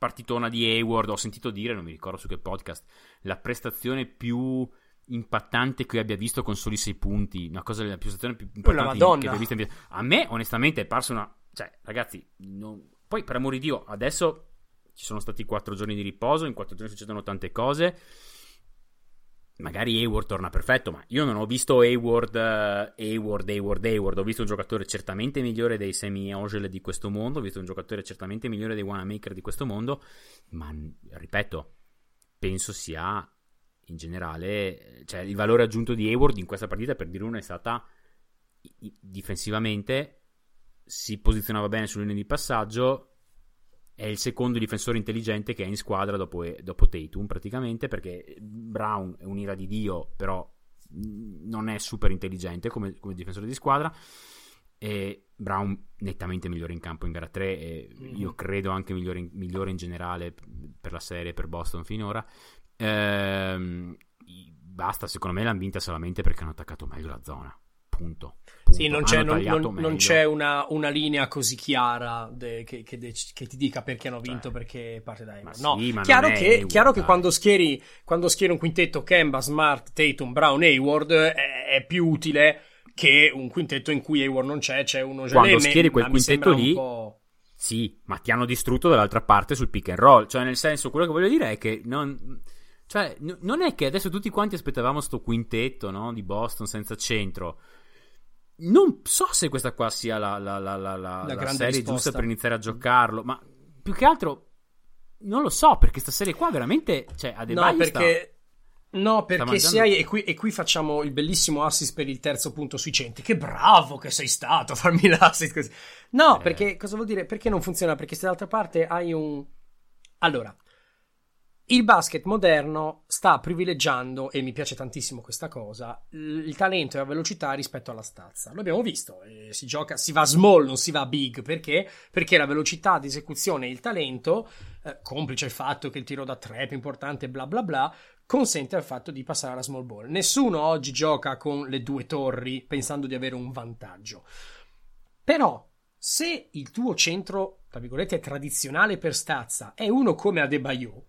partitona di Hayward, ho sentito dire, non mi ricordo su che podcast, la prestazione più impattante che abbia visto con soli 6 punti, una cosa la prestazione più importante che abbia visto in. A me onestamente è parso una cioè, ragazzi, non... poi per amore di Dio, adesso ci sono stati 4 giorni di riposo, in 4 giorni succedono tante cose. Magari Hayward torna perfetto, ma io non ho visto Hayward, uh, Hayward, Hayward, Hayward. Ho visto un giocatore certamente migliore dei semi Ogel di questo mondo. Ho visto un giocatore certamente migliore dei Wanamaker di questo mondo. Ma ripeto, penso sia in generale, cioè il valore aggiunto di Hayward in questa partita per dire uno è stata difensivamente si posizionava bene sulle linee di passaggio è il secondo difensore intelligente che è in squadra dopo, dopo Tatum praticamente perché Brown è un'ira di Dio però non è super intelligente come, come difensore di squadra. E Brown nettamente migliore in campo in gara 3 e mm-hmm. io credo anche migliore in, migliore in, generale per la serie per Boston finora. Ehm, basta secondo me l'hanno vinta solamente perché hanno attaccato meglio la zona punto sì, non c'è, non, non, non c'è una, una, linea così chiara de, che, che, de, che, ti dica perché hanno vinto, cioè, perché parte da Hayward. No, sì, chiaro, che, chiaro che, quando schieri, quando schieri un quintetto Kemba, Smart, Tatum, Brown, Hayward è, è, più utile che un quintetto in cui Hayward non c'è, c'è uno Quando Geleme, schieri quel quintetto lì, sì, ma ti hanno distrutto dall'altra parte sul pick and roll. Cioè, nel senso, quello che voglio dire è che non... Cioè, n- non è che adesso tutti quanti aspettavamo sto quintetto, no? Di Boston senza centro non so se questa qua sia la, la, la, la, la serie risposta. giusta per iniziare a giocarlo, ma più che altro non lo so perché questa serie qua veramente cioè, a No, perché No, perché se hai e qui, e qui, facciamo il bellissimo assist per il terzo punto sui centri. Che bravo che sei stato a farmi l'assist così. No, eh. perché cosa vuol dire? Perché non funziona? Perché se dall'altra parte hai un Allora, il basket moderno sta privilegiando, e mi piace tantissimo questa cosa, il talento e la velocità rispetto alla stazza. Lo abbiamo visto, eh, si gioca, si va small, non si va big, perché? Perché la velocità di esecuzione e il talento, eh, complice il fatto che il tiro da tre è più importante, bla bla bla, consente al fatto di passare alla small ball. Nessuno oggi gioca con le due torri pensando di avere un vantaggio. Però, se il tuo centro, tra virgolette, tradizionale per stazza è uno come Adebayo,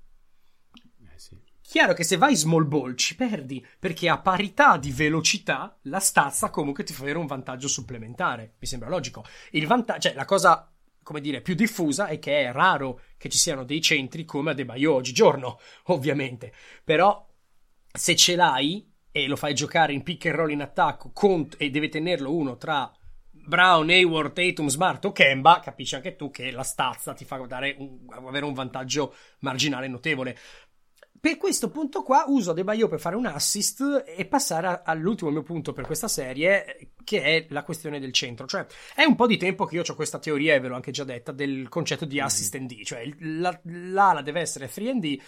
Chiaro che se vai small ball ci perdi, perché a parità di velocità la stazza comunque ti fa avere un vantaggio supplementare. Mi sembra logico. Il vantaggio, cioè la cosa, come dire, più diffusa è che è raro che ci siano dei centri come Adebayo oggigiorno, ovviamente. Però se ce l'hai e lo fai giocare in pick and roll in attacco cont- e deve tenerlo uno tra Brown, Hayward, Tatum, Smart o Kemba, capisci anche tu che la stazza ti fa un, avere un vantaggio marginale notevole. Per questo punto qua uso Adebayo per fare un assist e passare all'ultimo mio punto per questa serie, che è la questione del centro. Cioè, è un po' di tempo che io ho questa teoria, e ve l'ho anche già detta, del concetto di assist and D. Cioè, la, l'ala deve essere 3D,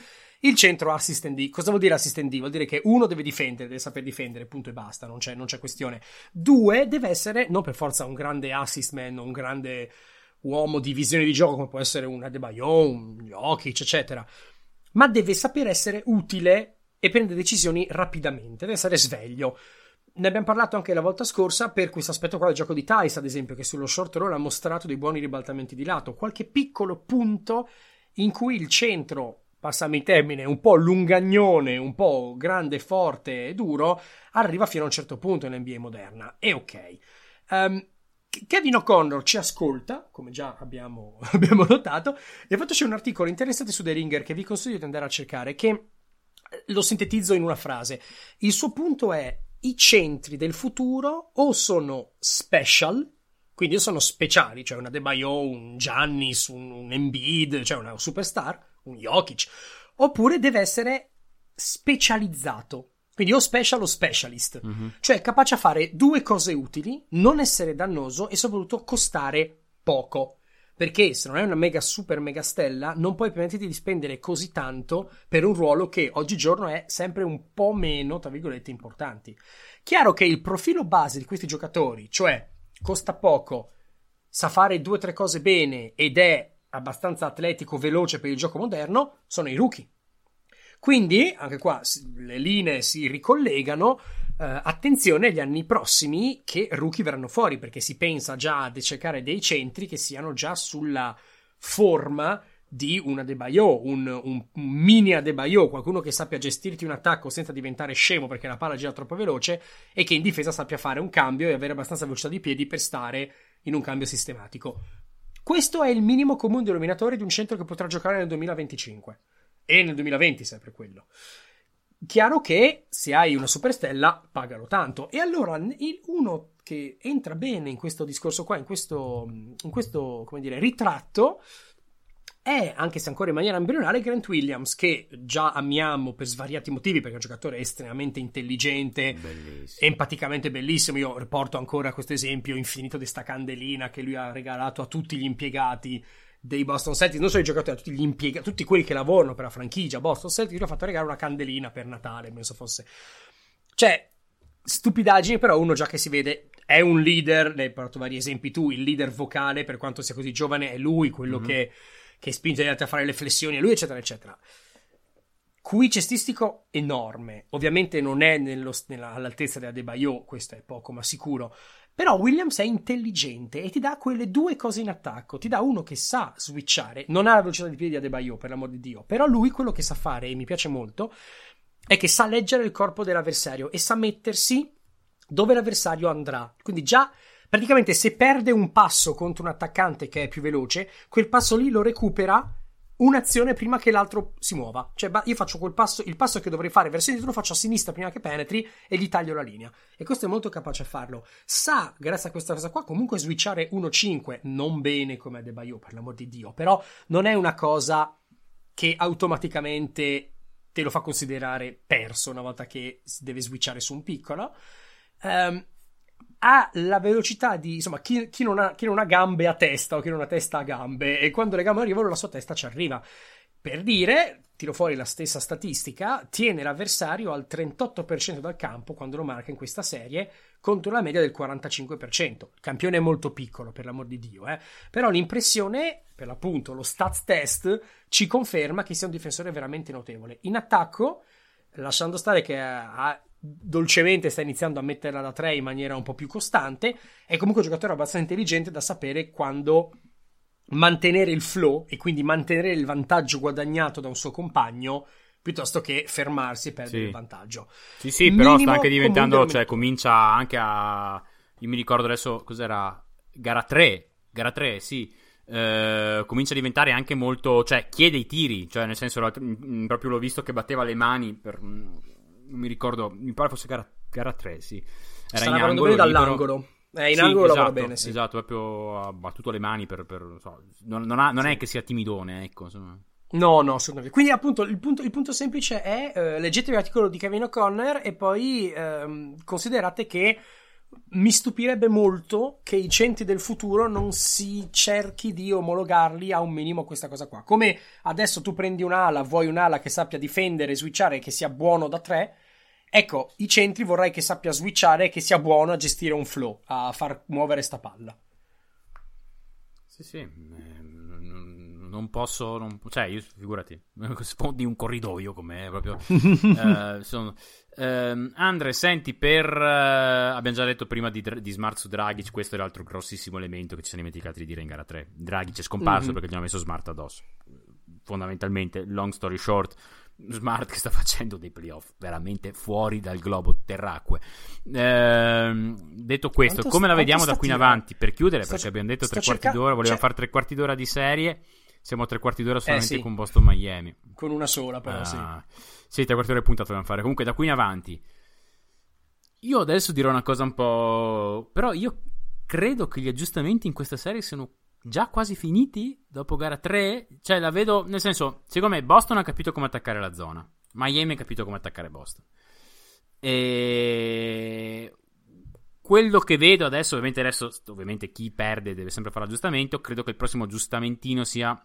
il centro assist and D. Cosa vuol dire assist and D? Vuol dire che uno deve difendere, deve saper difendere, punto e basta, non c'è, non c'è questione. Due, deve essere, non per forza un grande assist man, un grande uomo di visione di gioco, come può essere un Adebayo, un Jokic, eccetera ma deve sapere essere utile e prendere decisioni rapidamente, deve essere sveglio. Ne abbiamo parlato anche la volta scorsa per questo aspetto qua del gioco di Tice, ad esempio, che sullo short roll ha mostrato dei buoni ribaltamenti di lato. Qualche piccolo punto in cui il centro, passami il termine, un po' lungagnone, un po' grande, forte e duro, arriva fino a un certo punto nell'NBA moderna. E ok. Um, Kevin O'Connor ci ascolta, come già abbiamo, abbiamo notato, e ha fatto c'è un articolo interessante su The Ringer che vi consiglio di andare a cercare, che eh, lo sintetizzo in una frase. Il suo punto è i centri del futuro o sono special, quindi sono speciali, cioè una Debaio, un Giannis, un, un Embiid, cioè una superstar, un Jokic, oppure deve essere specializzato. Quindi o special o specialist, mm-hmm. cioè capace a fare due cose utili, non essere dannoso e soprattutto costare poco. Perché se non è una mega super mega stella, non puoi permetterti di spendere così tanto per un ruolo che oggigiorno è sempre un po' meno, tra virgolette, importanti. Chiaro che il profilo base di questi giocatori, cioè costa poco, sa fare due o tre cose bene ed è abbastanza atletico, veloce per il gioco moderno, sono i rookie. Quindi, anche qua le linee si ricollegano. Uh, attenzione agli anni prossimi che rookie verranno fuori perché si pensa già a cercare dei centri che siano già sulla forma di un Adebayo, un, un mini Adebayo, qualcuno che sappia gestirti un attacco senza diventare scemo perché la palla gira troppo veloce e che in difesa sappia fare un cambio e avere abbastanza velocità di piedi per stare in un cambio sistematico. Questo è il minimo comune denominatore di un centro che potrà giocare nel 2025 e nel 2020 sempre quello. chiaro che se hai una superstella, pagalo tanto. E allora il, uno che entra bene in questo discorso qua, in questo, in questo come dire, ritratto, è, anche se ancora in maniera embrionale, Grant Williams, che già amiamo per svariati motivi, perché è un giocatore estremamente intelligente, bellissimo. empaticamente bellissimo. Io riporto ancora questo esempio infinito di sta candelina che lui ha regalato a tutti gli impiegati dei Boston Celtics, non solo i giocatori, a tutti gli impiegati, tutti quelli che lavorano per la franchigia Boston Celtics, gli ho fatto regalare una candelina per Natale, penso fosse. Cioè, stupidaggini, però uno già che si vede è un leader, ne hai portato vari esempi tu, il leader vocale, per quanto sia così giovane, è lui quello mm-hmm. che, che spinge gli altri a fare le flessioni, è lui, eccetera, eccetera. Qui cestistico enorme, ovviamente non è nello, nella, all'altezza della De Bayo, questo è poco ma sicuro, però Williams è intelligente e ti dà quelle due cose in attacco. Ti dà uno che sa switchare, non ha la velocità di piedi di Adebayo, per l'amor di Dio. Però lui quello che sa fare, e mi piace molto, è che sa leggere il corpo dell'avversario e sa mettersi dove l'avversario andrà. Quindi già praticamente se perde un passo contro un attaccante che è più veloce, quel passo lì lo recupera un'azione prima che l'altro si muova. Cioè, io faccio quel passo, il passo che dovrei fare verso dietro lo faccio a sinistra prima che penetri e gli taglio la linea. E questo è molto capace a farlo. Sa, grazie a questa cosa qua, comunque switchare 1-5, non bene come De Baio, per l'amor di Dio, però non è una cosa che automaticamente te lo fa considerare perso una volta che si deve switchare su un piccolo. Um, ha la velocità di insomma chi, chi, non ha, chi, non ha, gambe a testa o chi non ha testa a gambe e quando le gambe arrivano la sua testa ci arriva. Per dire tiro fuori la stessa statistica tiene l'avversario al 38% dal campo quando lo marca in questa serie contro la media del 45% il campione è molto piccolo per l'amor di Dio eh? però l'impressione per l'appunto lo stats test ci conferma che sia un difensore veramente notevole. In attacco lasciando stare che ha dolcemente sta iniziando a metterla da 3 in maniera un po' più costante, è comunque un giocatore abbastanza intelligente da sapere quando mantenere il flow e quindi mantenere il vantaggio guadagnato da un suo compagno piuttosto che fermarsi e perdere sì. il vantaggio. Sì, sì, Minimo, però sta anche diventando, cioè comincia anche a io mi ricordo adesso cos'era gara 3, gara 3, sì. Uh, comincia a diventare anche molto, cioè chiede i tiri, cioè nel senso proprio l'ho visto che batteva le mani per non mi ricordo, mi pare fosse gara, gara 3, sì. Era Sta in angolo, bene dall'angolo. Eh, in sì, angolo esatto, bene, sì. Esatto, proprio ha battuto le mani per... per so, non, non, ha, non sì. è che sia timidone, ecco, insomma. No, no, assolutamente. Quindi, appunto, il punto, il punto semplice è eh, leggetevi l'articolo di Kevin O'Connor e poi eh, considerate che mi stupirebbe molto che i centri del futuro non si cerchi di omologarli a un minimo questa cosa qua. Come adesso tu prendi un'ala, vuoi un'ala che sappia difendere, switchare e che sia buono da tre. Ecco, i centri vorrei che sappia switchare e che sia buono a gestire un flow, a far muovere sta palla. Sì, sì. Eh, non posso, non, cioè, io figurati, di un corridoio come proprio. uh, sono, uh, Andre, senti, per uh, abbiamo già detto prima di, di, Smart su Dragic, questo è l'altro grossissimo elemento che ci siamo dimenticati di dire in gara 3. Dragic è scomparso mm-hmm. perché gli hanno messo Smart addosso. Fondamentalmente, long story short, Smart che sta facendo dei playoff veramente fuori dal globo terracque. Ehm, detto questo, quanto come la vediamo da qui in avanti? Per chiudere, sto, perché abbiamo detto tre quarti cerca... d'ora, volevamo cioè... fare tre quarti d'ora di serie. Siamo a tre quarti d'ora solamente eh, sì. con Boston Miami. Con una sola, però, ah, sì. Sì, tre quarti d'ora puntata dobbiamo fare. Comunque, da qui in avanti. Io adesso dirò una cosa un po'. Però io credo che gli aggiustamenti in questa serie siano già quasi finiti dopo gara 3. Cioè, la vedo. Nel senso, secondo me, Boston ha capito come attaccare la zona. Miami ha capito come attaccare Boston. E quello che vedo adesso, ovviamente, adesso, ovviamente chi perde deve sempre fare l'aggiustamento. Credo che il prossimo aggiustamentino sia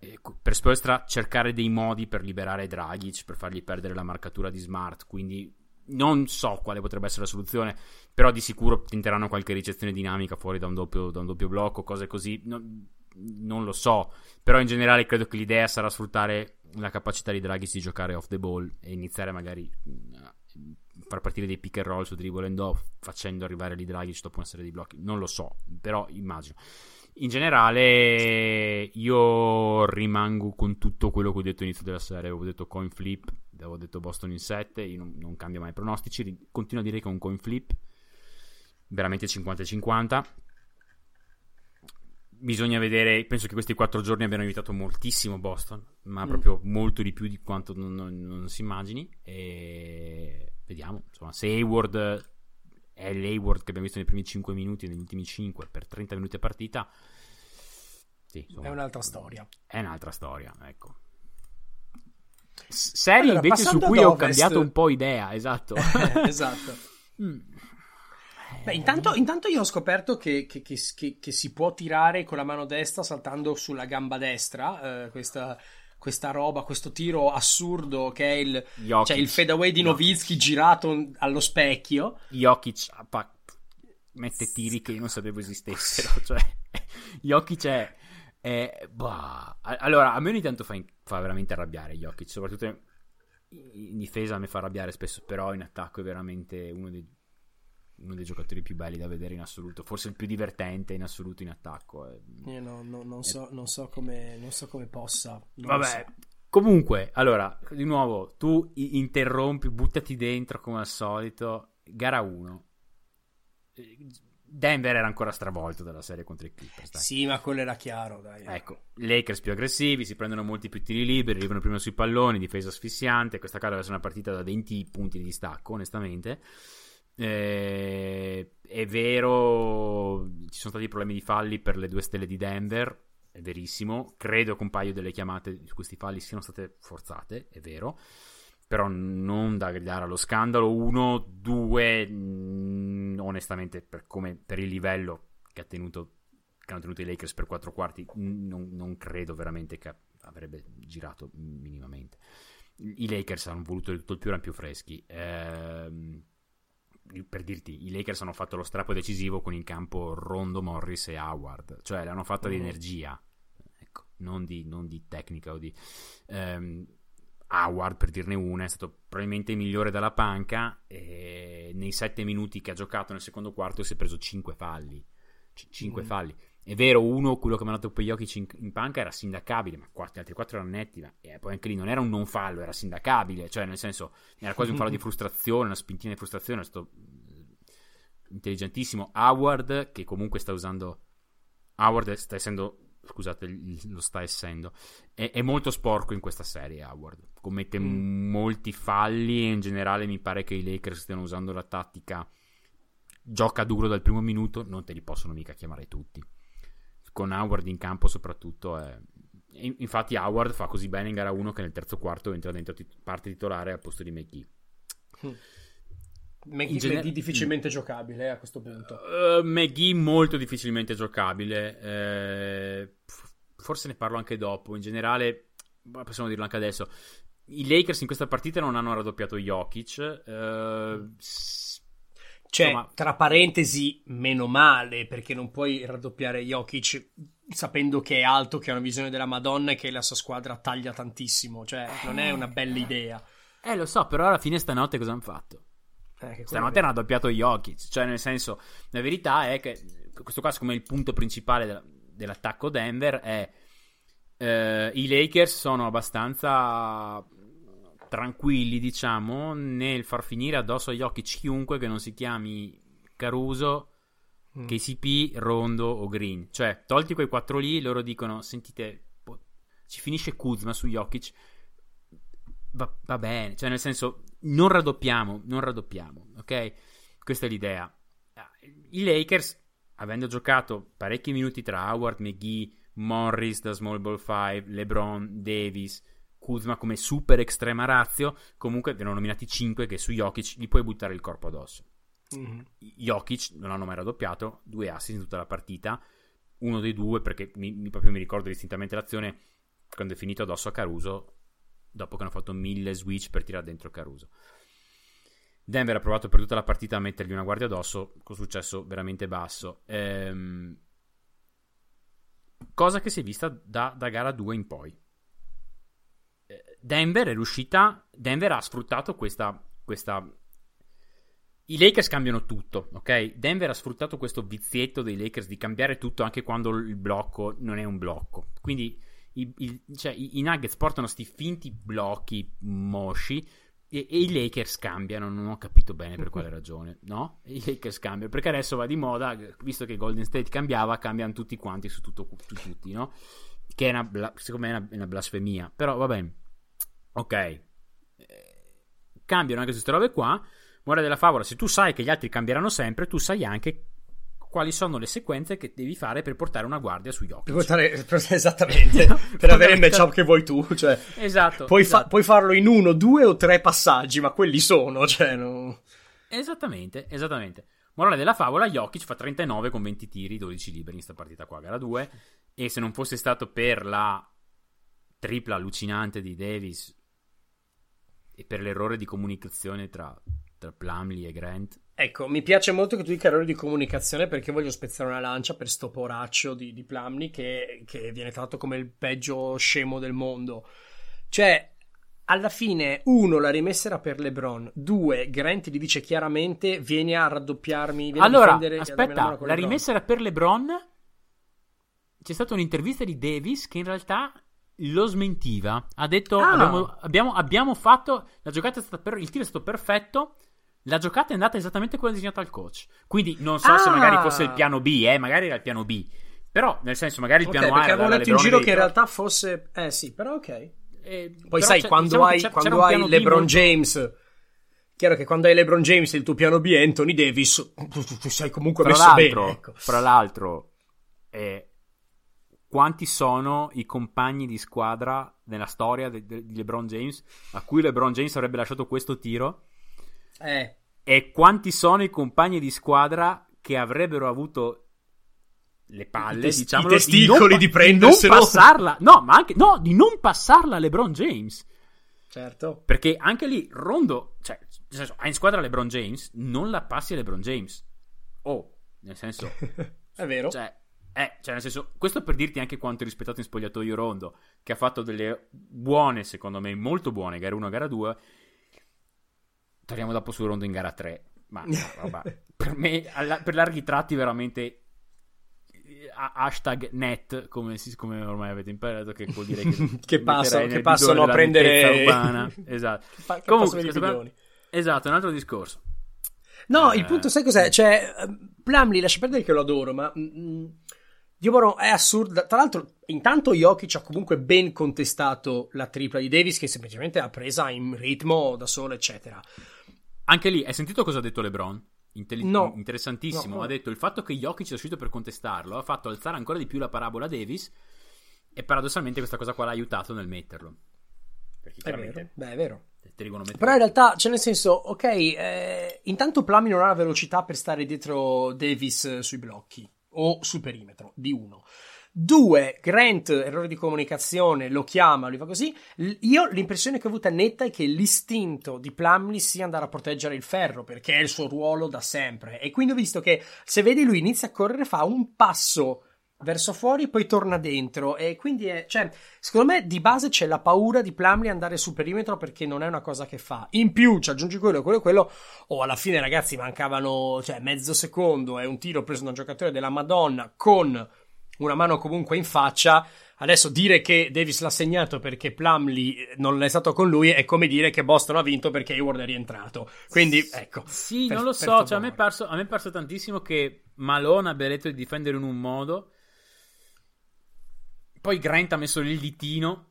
eh, per Spolstra cercare dei modi per liberare Dragic, per fargli perdere la marcatura di Smart. Quindi non so quale potrebbe essere la soluzione, però di sicuro tenteranno qualche ricezione dinamica fuori da un doppio, da un doppio blocco, cose così. Non, non lo so, però in generale credo che l'idea sarà sfruttare la capacità di Dragic di giocare off the ball e iniziare magari far partire dei pick and roll su dribble and off facendo arrivare lì Dragic dopo una serie di blocchi. Non lo so però immagino. In generale io rimango con tutto quello che ho detto all'inizio della serie. Avevo detto coin flip avevo detto Boston in 7 io non, non cambio mai pronostici. Continuo a dire che è un coin flip. Veramente 50-50 bisogna vedere. Penso che questi quattro giorni abbiano evitato moltissimo Boston, ma Mm. proprio molto di più di quanto non, non- non si immagini. E vediamo. Insomma, se Hayward è l'Hayward che abbiamo visto nei primi 5 minuti, negli ultimi 5 per 30 minuti a partita, sì, insomma, È un'altra storia. è un'altra storia. Ecco. Serie Allora, invece su cui ho cambiato un po' idea, esatto. esatto. Mm. Beh, intanto, intanto io ho scoperto che, che- che- che- si può tirare con la mano destra saltando sulla gamba destra. eh, questa, questa roba, questo tiro assurdo che è il, Jokic. cioè il fadeaway di. Novitsky girato allo specchio. Jokic ah, pa- mette tiri che io non sapevo esistessero. Cioè, Jokic è. è- bah. Allora, a me ogni tanto fa, in- fa veramente arrabbiare Jokic, soprattutto in, in difesa mi fa arrabbiare spesso, però in attacco è veramente uno dei, uno dei giocatori più belli da vedere in assoluto, forse il più divertente in assoluto in attacco. eh. Io no- no- non, so, non so come, non so come possa. Vabbè, so. comunque, allora, di nuovo, tu interrompi, buttati dentro come al solito. Gara 1. Denver era ancora stravolto dalla serie contro i Clippers. dai. Sì, ma quello era chiaro, dai. Ecco, Lakers più aggressivi, si prendono molti più tiri liberi, arrivano prima sui palloni, difesa asfissiante. Questa cara deve essere una partita da 20 punti di distacco, onestamente. Eh, è vero, ci sono stati problemi di falli per le due stelle di Denver, è verissimo. Credo che un paio delle chiamate di questi falli siano state forzate, è vero. Però non da gridare allo scandalo. Uno, due, mh, onestamente, per, come, per il livello che, ha tenuto, che hanno tenuto i Lakers per quattro quarti, mh, non, non credo veramente che avrebbe girato minimamente. I Lakers hanno voluto tutto il più, erano più freschi. Ehm, per dirti, i Lakers hanno fatto lo strappo decisivo con in campo Rondo, Morris e Howard, cioè l'hanno fatto di Mm. energia, ecco, non di, non di tecnica o di... ehm, Howard, per dirne una, è stato probabilmente il migliore dalla panca e nei sette minuti che ha giocato nel secondo quarto si è preso cinque falli. C- cinque Mm. falli. È vero, uno, quello che mi ha dato occhi in, in panca era sindacabile, ma quattro- gli altri quattro erano netti. Ma, e poi anche lì non era un non fallo, era sindacabile, cioè nel senso era quasi un fallo di frustrazione, una spintina di frustrazione. È stato eh, intelligentissimo. Howard, che comunque sta usando. Howard sta essendo. Scusate, lo sta essendo. È, è molto sporco in questa serie. Howard commette Mm. molti falli. E in generale, mi pare che i Lakers stiano usando la tattica. Gioca duro dal primo minuto, non te li possono mica chiamare tutti. Con Howard in campo, soprattutto. È... in- Infatti, Howard fa così bene in gara 1 che nel terzo quarto entra dentro tit- parte titolare al posto di McGee. McGee In gener- McGee difficilmente giocabile eh, a questo punto. Uh, McGee molto difficilmente giocabile. eh, forse ne parlo anche dopo. In generale, possiamo dirlo anche adesso. I Lakers in questa partita non hanno raddoppiato Jokic. eh, s- Cioè, insomma, tra parentesi, meno male, perché non puoi raddoppiare Jokic sapendo che è alto, che ha una visione della Madonna e che la sua squadra taglia tantissimo. Cioè, non è una bella idea. eh, lo so, però alla fine stanotte cosa hanno fatto? Eh, Stanotte hanno raddoppiato Jokic. Cioè, nel senso, la verità è che questo qua, siccome il punto principale della- dell'attacco Denver è eh, i Lakers sono abbastanza tranquilli, diciamo, nel far finire addosso a Jokic chiunque che non si chiami Caruso, Mm. KCP, Rondo o Green. Cioè, tolti quei quattro lì, loro dicono, sentite, po- ci finisce Kuzma su Jokic, va, va bene, cioè nel senso, non raddoppiamo, non raddoppiamo, ok? Questa è l'idea. I Lakers, avendo giocato parecchi minuti tra Howard, McGee, Morris da Small Ball 5, LeBron, Davis, Kuzma come super estrema razio, comunque ne ho nominati 5 che su Jokic gli puoi buttare il corpo addosso. Mhm. Jokic non hanno mai raddoppiato, due assist in tutta la partita, uno dei due perché mi, mi- proprio mi ricordo distintamente l'azione quando è finito addosso a Caruso dopo che hanno fatto mille switch per tirare dentro Caruso. Denver ha provato per tutta la partita a mettergli una guardia addosso con successo veramente basso. Ehm, cosa che si è vista da, da gara 2 in poi. Denver è riuscita. Denver ha sfruttato questa, questa i Lakers cambiano tutto, ok? Denver ha sfruttato questo vizietto dei Lakers di cambiare tutto anche quando il blocco non è un blocco. Quindi i, i- cioè, i- i Nuggets portano sti finti blocchi mosci e, e, i Lakers cambiano, non ho capito bene per quale ragione, no? I Lakers cambiano, perché adesso va di moda, visto che Golden State cambiava, cambiano tutti quanti su tutto, su tutti, no? Che è una, secondo me è una, una blasfemia, però va bene, ok. Eh, cambiano anche queste robe qua, Muore della favola, se tu sai che gli altri cambieranno sempre, tu sai anche quali sono le sequenze che devi fare per portare una guardia sugli occhi. Per portare, esattamente, per avere il matchup che vuoi tu. Cioè, esatto, puoi, esatto. Fa, puoi, farlo in uno, due o tre passaggi, ma quelli sono. Cioè, no... Esattamente, esattamente. Morale della favola, Jokic fa 39 con 20 tiri, 12 liberi in sta partita qua, gara 2. E se non fosse stato per la tripla allucinante di Davis e per l'errore di comunicazione tra, tra Plumlee e Grant, Ecco, mi piace molto che tu dica errori di comunicazione perché voglio spezzare una lancia per sto poraccio di, di Plumney che, che viene tratto come il peggio scemo del mondo. Cioè, alla fine, uno, la rimessa era per LeBron. Due, Grant gli dice chiaramente: Vieni a raddoppiarmi. Vieni allora, a aspetta, la, la rimessa era per LeBron. C'è stata un'intervista di Davis che in realtà lo smentiva. Ha detto: ah. abbiamo, abbiamo, abbiamo, fatto. La giocata è stata per, il tiro è stato perfetto. La giocata è andata esattamente come disegnata al coach. Quindi non so ah. se magari fosse il piano B, eh, magari era il piano B. Però, nel senso, magari il okay, piano A. Perché avevo letto in giro che in realtà fosse. Eh sì, però ok. Eh, Poi sai, quando diciamo hai, quando hai LeBron molto... James. Chiaro che quando hai LeBron James il tuo piano B è Anthony Davis, tu sei comunque fra messo bene. Ecco. Fra l'altro, eh, quanti sono i compagni di squadra nella storia di LeBron James a cui LeBron James avrebbe lasciato questo tiro? Eh. E quanti sono i compagni di squadra che avrebbero avuto le palle, I tes- diciamo, i testicoli di, di prenderselo. Di non passarla, no, ma anche no, di non passarla a LeBron James. Certo. Perché anche lì Rondo, cioè, nel senso, hai in squadra LeBron James, non la passi a LeBron James. Oh, nel senso È vero. Cioè, eh, cioè, nel senso, questo per dirti anche quanto è rispettato in spogliatoio Rondo, che ha fatto delle buone, secondo me, molto buone, gara 1 gara 2 torniamo dopo su Rondo in gara 3. Ma vabbè. per me, alla, per larghi tratti, veramente hashtag net come, come, ormai avete imparato che vuol dire che, che, passano, che passano a prendere urbana. Esatto. Che fa, che comunque qua... esatto un altro discorso. No eh... il punto sai cos'è? Cioè Plumlee lascia perdere che lo adoro ma mm, Diomoro è assurda. Tra l'altro, intanto Jokic ha comunque ben contestato la tripla di Davis, che semplicemente ha presa in ritmo da solo, eccetera. Anche lì, hai sentito cosa ha detto LeBron? Intelli- no. Interessantissimo. No. Ha detto il fatto che Jokic sia uscito per contestarlo ha fatto alzare ancora di più la parabola Davis. E paradossalmente questa cosa qua l'ha aiutato nel metterlo. Perché chiaramente. È vero. Beh, è vero. Però in realtà, cioè nel senso, ok, eh, intanto Plami non ha la velocità per stare dietro Davis sui blocchi o sul perimetro di uno. Due, Grant, errore di comunicazione, lo chiama, lui fa così. Io l'impressione che ho avuta netta è che l'istinto di Plumlee sia andare a proteggere il ferro, perché è il suo ruolo da sempre. E quindi ho visto che se vedi lui inizia a correre, fa un passo verso fuori, poi torna dentro. E quindi è, cioè, secondo me di base c'è la paura di Plumlee andare sul perimetro perché non è una cosa che fa. In più ci aggiungi quello, quello, quello. O oh, alla fine, ragazzi, mancavano, cioè, mezzo secondo. È un tiro preso da un giocatore della Madonna con una mano comunque in faccia. Adesso dire che Davis l'ha segnato perché Plumlee non è stato con lui è come dire che Boston ha vinto perché Hayward è rientrato. Quindi, ecco. Sì, per, non lo so. Cioè, a, me è parso, a me è parso tantissimo che Malone abbia detto di difendere in un modo poi Grant ha messo il ditino,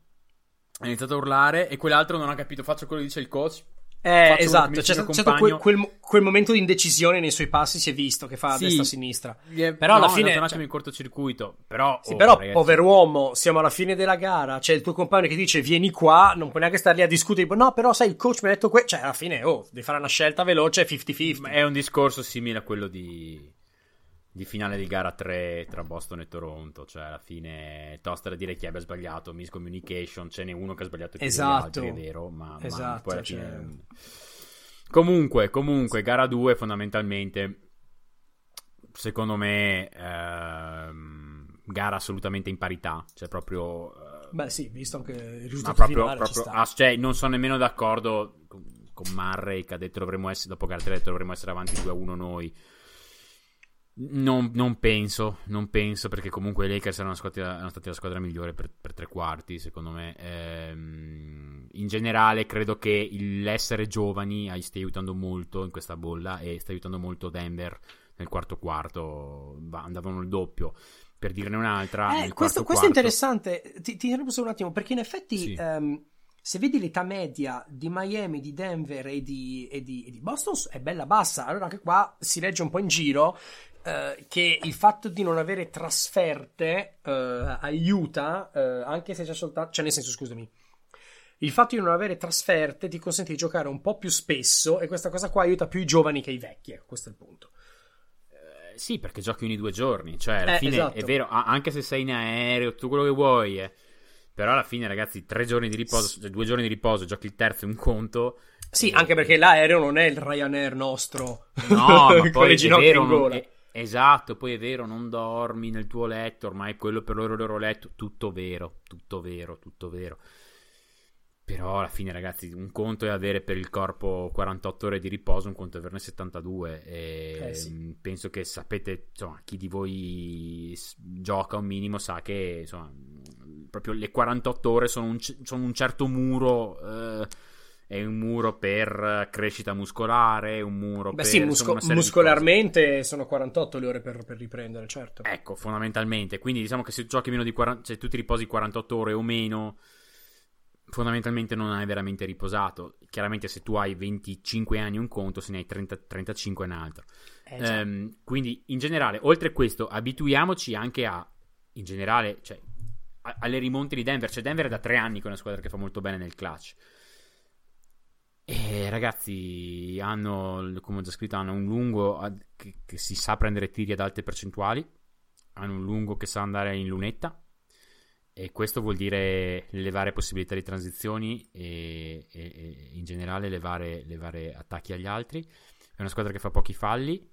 ha iniziato a urlare e quell'altro non ha capito, faccio quello che dice il coach. Eh, esatto, c'è stato, c'è quel, quel, quel, momento di indecisione nei suoi passi, si è visto che fa a destra a sinistra. È, però no, alla fine. È un attimo cioè, in cortocircuito. Però, sì, oh, però ragazzi. pover'uomo, siamo alla fine della gara. C'è il tuo compagno che dice vieni qua, non puoi neanche stare lì a discutere. No, però sai, il coach mi ha detto questo. Cioè, alla fine, oh, devi fare una scelta veloce 50-50. È un discorso simile a quello di di finale di gara 3 tra Boston e Toronto, cioè alla fine tosta da dire chi abbia sbagliato, miscommunication, ce n'è uno che ha sbagliato più esatto. altri, è vero, ma, esatto, ma poi alla cioè... fine... Comunque, comunque, gara 2 fondamentalmente, secondo me, ehm, gara assolutamente in parità, cioè proprio... Eh, Beh sì, visto anche il risultato proprio, finale proprio, ah, cioè, non sono nemmeno d'accordo con Murray che ha detto dovremmo essere, dopo gara 3 dovremmo essere avanti 2-1 noi non, non, penso, non penso perché comunque i Lakers erano stati, erano stati la squadra migliore per, per, tre quarti, secondo me. Ehm, in generale credo che l'essere giovani stia aiutando molto in questa bolla e sta aiutando molto Denver nel quarto quarto, andavano il doppio. Per dirne un'altra, eh, questo, questo, è interessante. Ti, ti interrompo solo un attimo perché in effetti sì. um, se vedi l'età media di Miami, di Denver e di, e di, e di Boston è bella bassa. Allora anche qua si legge un po' in giro Uh, che il fatto di non avere trasferte uh, aiuta, uh, anche se c'è soltanto. Cioè, nel senso, scusami. Il fatto di non avere trasferte ti consente di giocare un po' più spesso e questa cosa qua aiuta più i giovani che i vecchi. Ecco, questo è il punto. sì, perché giochi ogni due giorni. Cioè, alla eh, fine esatto. è vero, anche se sei in aereo, tutto quello che vuoi. Eh. Però alla fine, ragazzi, tre giorni di riposo, cioè due giorni di riposo, giochi il terzo un conto. Sì, e... anche perché l'aereo non è il Ryanair nostro. No, ma poi è vero, è, Esatto, poi è vero, non dormi nel tuo letto, ormai quello per loro il loro letto, tutto vero, tutto vero, tutto vero. Però alla fine, ragazzi, un conto è avere per il corpo 48 ore di riposo, un conto è averne 72. E eh sì. penso che sapete, insomma, chi di voi gioca un minimo sa che insomma, proprio le 48 ore sono un, sono un certo muro. Eh, è un muro per crescita muscolare, un muro Beh, per... sì, musco- muscolarmente sono 48 le ore per, per, riprendere, certo. Ecco, fondamentalmente. Quindi diciamo che se giochi meno di 40... se tu ti riposi 48 ore o meno, fondamentalmente non hai veramente riposato. Chiaramente se tu hai 25 anni un conto, se ne hai 30, 35 un altro. Eh, ehm, quindi in generale, oltre a questo, abituiamoci anche a, in generale, cioè, a, alle rimonte di Denver. Cioè Denver è da tre anni che è una squadra che fa molto bene nel clutch. E ragazzi hanno, come ho già scritto, hanno un lungo che, che, si sa prendere tiri ad alte percentuali, hanno un lungo che sa andare in lunetta e questo vuol dire levare possibilità di transizioni e, e, e in generale levare, levare, attacchi agli altri. È una squadra che fa pochi falli,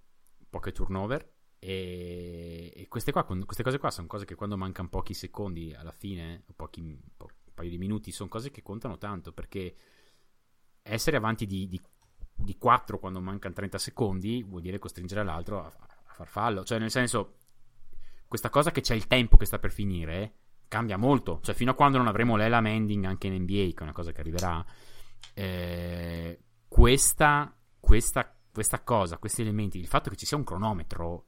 poche turnover e, queste, qua, queste, cose qua sono cose che quando mancano pochi secondi alla fine, pochi, po- un paio di minuti, sono cose che contano tanto perché essere avanti di, di, di 4 quando mancano 30 secondi vuol dire costringere l'altro a, a, far fallo. Cioè, nel senso, questa cosa che c'è il tempo che sta per finire cambia molto. Cioè, fino a quando non avremo l'Ela Mending anche in NBA, che è una cosa che arriverà, eh, questa, questa, questa, cosa, questi elementi, il fatto che ci sia un cronometro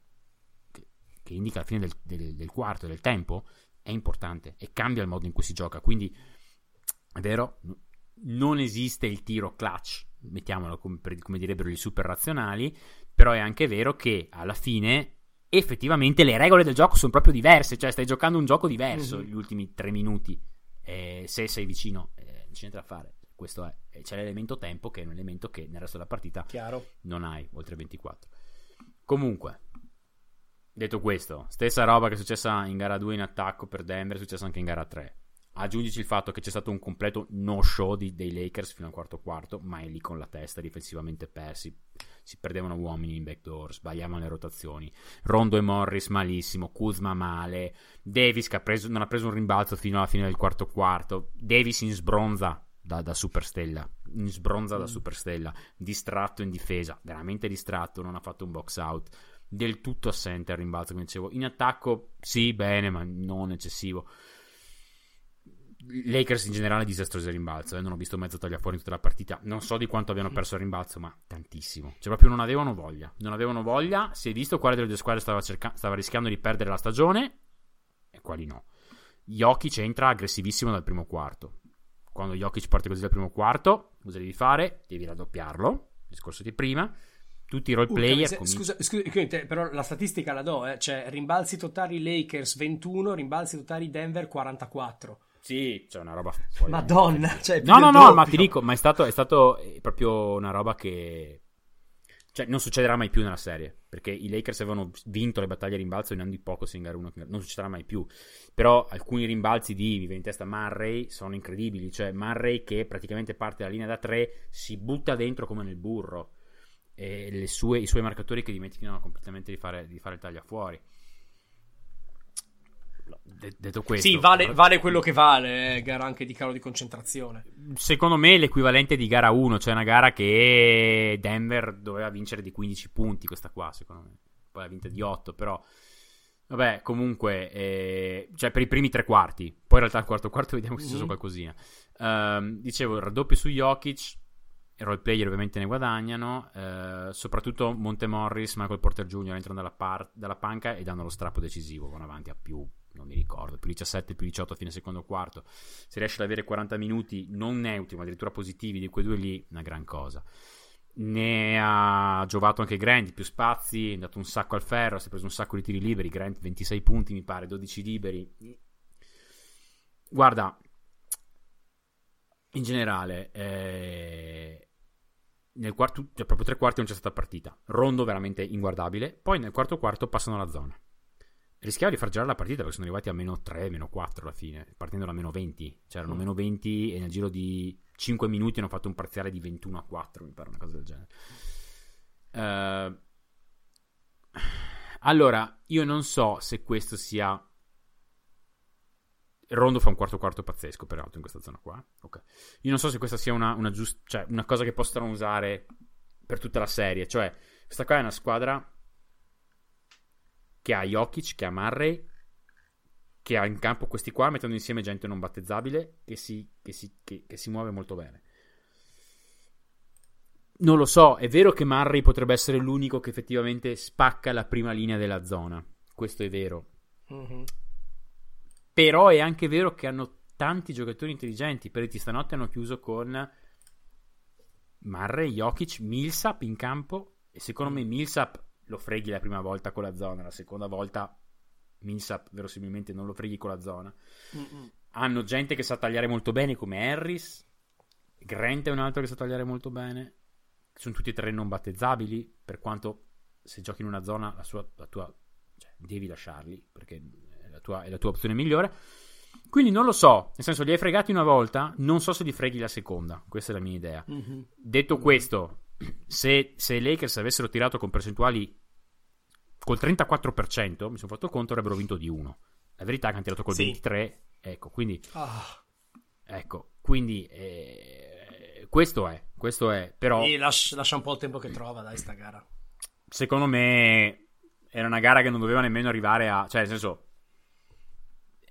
che, che indica la fine del, del, del quarto, del tempo, è importante e cambia il modo in cui si gioca. Quindi, è vero, non esiste il tiro clutch, mettiamolo come, come direbbero i super razionali, però è anche vero che alla fine effettivamente le regole del gioco sono proprio diverse, cioè stai giocando un gioco diverso mm-hmm. gli ultimi tre minuti, eh, se sei vicino, eh, non c'è niente da fare. Questo è, c'è l'elemento tempo che è un elemento che nel resto della partita Chiaro. non hai, oltre 24. Comunque, detto questo, stessa roba che è successa in gara 2 in attacco per Denver, è successa anche in gara 3. Aggiungici il fatto che c'è stato un completo no-show di, dei Lakers fino al quarto quarto, ma è lì con la testa difensivamente persi. Si perdevano uomini in backdoor, sbagliavano le rotazioni. Rondo e Morris malissimo, Kuzma male, Davis che ha preso, non ha preso un rimbalzo fino alla fine del quarto quarto. Davis in sbronza da, da superstella, in sbronza da mm. superstella, distratto in difesa, veramente distratto, non ha fatto un box out. Del tutto assente al rimbalzo, come dicevo. In attacco, sì, bene, ma non eccessivo. Lakers in generale disastrosi al rimbalzo, eh? non ho visto mezzo tagliafuori in tutta la partita. Non so di quanto abbiano perso il rimbalzo, ma tantissimo. Cioè, proprio non avevano voglia. Non avevano voglia. Si è visto quale delle due squadre stava, cerca- stava rischiando di perdere la stagione e quali no. Jokic entra aggressivissimo dal primo quarto. Quando Jokic parte così dal primo quarto, cosa devi fare? Devi raddoppiarlo. Discorso di prima. Tutti i role player. Uh, come... Scusa, scusa, però la statistica la do, eh? Cioè, rimbalzi totali Lakers 21, rimbalzi totali Denver 44. Sì, c'è una roba fuori. Madonna, cioè, no, no, no, ma ti dico, ma è stato, è stato eh, proprio una roba che cioè, non succederà mai più nella serie. Perché i Lakers avevano vinto le battaglie a rimbalzo in di poco in gara 1. Non succederà mai più. Però alcuni rimbalzi di, mi viene in testa Murray, sono incredibili. Cioè, Murray che praticamente parte dalla linea da 3, si butta dentro come nel burro. E sue, i suoi marcatori che dimenticano completamente di fare, di fare il taglia fuori detto questo, sì, vale, vale, quello che vale, eh, gara anche di calo di concentrazione. Secondo me è l'equivalente di gara 1, cioè una gara che Denver doveva vincere di 15 punti, questa qua, secondo me. Poi ha vinto di 8, però Vabbè, comunque, eh, cioè per i primi tre quarti, poi in realtà al quarto quarto vediamo se c'è mm-hmm. qualcosina. Uh, dicevo, il raddoppio su Jokic, i role player ovviamente ne guadagnano, uh, soprattutto Monte Morris, Michael Porter Jr. entrano dalla, par- dalla panca e danno lo strappo decisivo, vanno avanti a più non mi ricordo, più 17, più 18 a fine secondo quarto. Se riesce ad avere 40 minuti non neutri, ma addirittura positivi di quei due lì, una gran cosa. Ne ha giovato anche Grant, più spazi, è dato un sacco al ferro, si è preso un sacco di tiri liberi, Grant 26 punti mi pare, 12 liberi. Guarda, in generale, eh, nel quarto, cioè proprio tre quarti non c'è stata partita. Rondo veramente inguardabile, poi nel quarto quarto passano la zona rischiava di far girare la partita perché sono arrivati a meno 3, meno 4 alla fine, partendo da meno 20. C'erano mm. meno 20 e nel giro di 5 minuti hanno fatto un parziale di 21 a 4, mi pare una cosa del genere. Uh, allora, io non so se questo sia... Rondo fa un quarto quarto pazzesco, peraltro, in questa zona qua. Okay. Io non so se questa sia una, una, giust- cioè, una cosa che possano usare per tutta la serie. Cioè, questa qua è una squadra che ha Jokic, che ha Murray, che ha in campo questi qua, mettendo insieme gente non battezzabile, che si, che si, che, che si muove molto bene. Non lo so, è vero che Murray potrebbe essere l'unico che effettivamente spacca la prima linea della zona. Questo è vero. Mm-hmm. Però è anche vero che hanno tanti giocatori intelligenti. Per stanotte hanno chiuso con Murray, Jokic, Millsap in campo. E secondo me Millsap lo freghi la prima volta con la zona, la seconda volta Millsap verosimilmente non lo freghi con la zona. Mm-mm. Hanno gente che sa tagliare molto bene come Harris, Grant è un altro che sa tagliare molto bene. Sono tutti e tre non battezzabili, per quanto se giochi in una zona la, sua, la tua cioè, devi lasciarli perché è la, tua, è la tua opzione migliore. Quindi non lo so, nel senso li hai fregati una volta, non so se li freghi la seconda, questa è la mia idea. Mm-hmm. Detto questo, se, se i Lakers avessero tirato con percentuali col 34%, mi sono fatto conto, avrebbero vinto di 1. La verità è che hanno tirato col sì. 23, ecco, quindi... Oh. Ecco, quindi... Eh, questo è, questo è, però... E lascia, lascia un po' il tempo che trova, dai, sta gara. Secondo me era una gara che non doveva nemmeno arrivare a... Cioè, nel senso...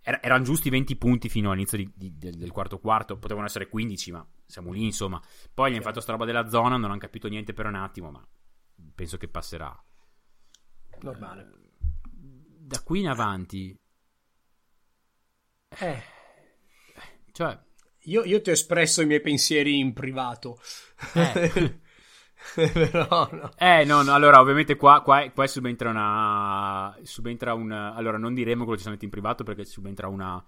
Er- erano giusti 20 punti fino all'inizio di, di, del, del, quarto quarto, potevano essere 15, ma siamo lì, insomma. Poi gli hanno fatto sta roba della zona, non hanno capito niente per un attimo, ma penso che passerà normale. da qui in avanti, eh, cioè, io, io, ti ho espresso i miei pensieri in privato. Eh. Però no. Eh, no, no, allora ovviamente qua, qua, qua subentra una. Subentra un. Allora, non diremo quello che ci siamo detti in privato perché subentra una.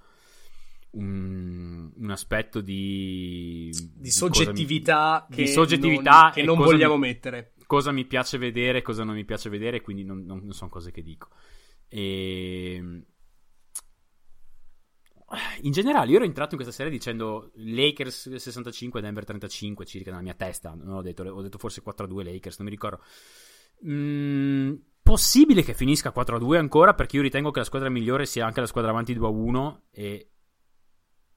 Un, un aspetto di. Di soggettività, mi, che, di soggettività non, che non vogliamo mi, mettere cosa mi piace vedere e cosa non mi piace vedere, quindi non, non, non sono cose che dico. E... Ehm, in generale, io ero entrato in questa serie dicendo Lakers 65, Denver 35, circa nella mia testa. Non ho detto, ho detto forse 4-2 Lakers, non mi ricordo. Mm, possibile che finisca 4-2 ancora, perché io ritengo che la squadra migliore sia anche la squadra avanti 2-1 e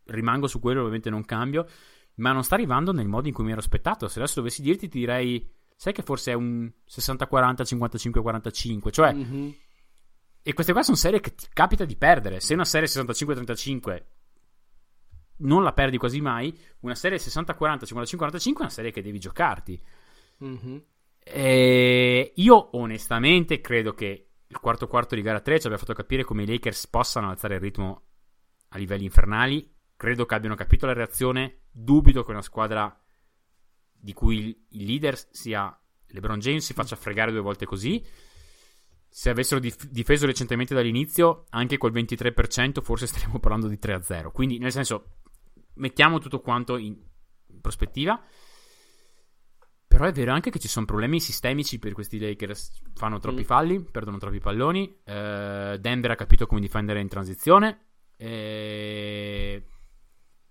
rimango su quello, ovviamente non cambio. Ma non sta arrivando nel modo in cui mi ero aspettato. Se adesso dovessi dirti, ti direi sai che forse è un 60-40, 55-45, cioè... Mm-hmm. E queste qua sono serie che ti capita di perdere. Se una serie 65-35 non la perdi quasi mai, una serie 60-40, 55-45 è una serie che devi giocarti. Mm-hmm. E io onestamente credo che il quarto quarto di gara 3 ci abbia fatto capire come i Lakers possano alzare il ritmo a livelli infernali. Credo che abbiano capito la reazione. Dubito che una squadra di cui il leader sia LeBron James si faccia fregare due volte così. Se avessero dif- difeso recentemente dall'inizio, anche col 23%, forse staremmo parlando di 3-0. Quindi, nel senso, mettiamo tutto quanto in, in prospettiva. Però è vero anche che ci sono problemi sistemici per questi Lakers. Fanno troppi mm. falli, perdono troppi palloni. Eh, Denver ha capito come difendere in transizione. Eh,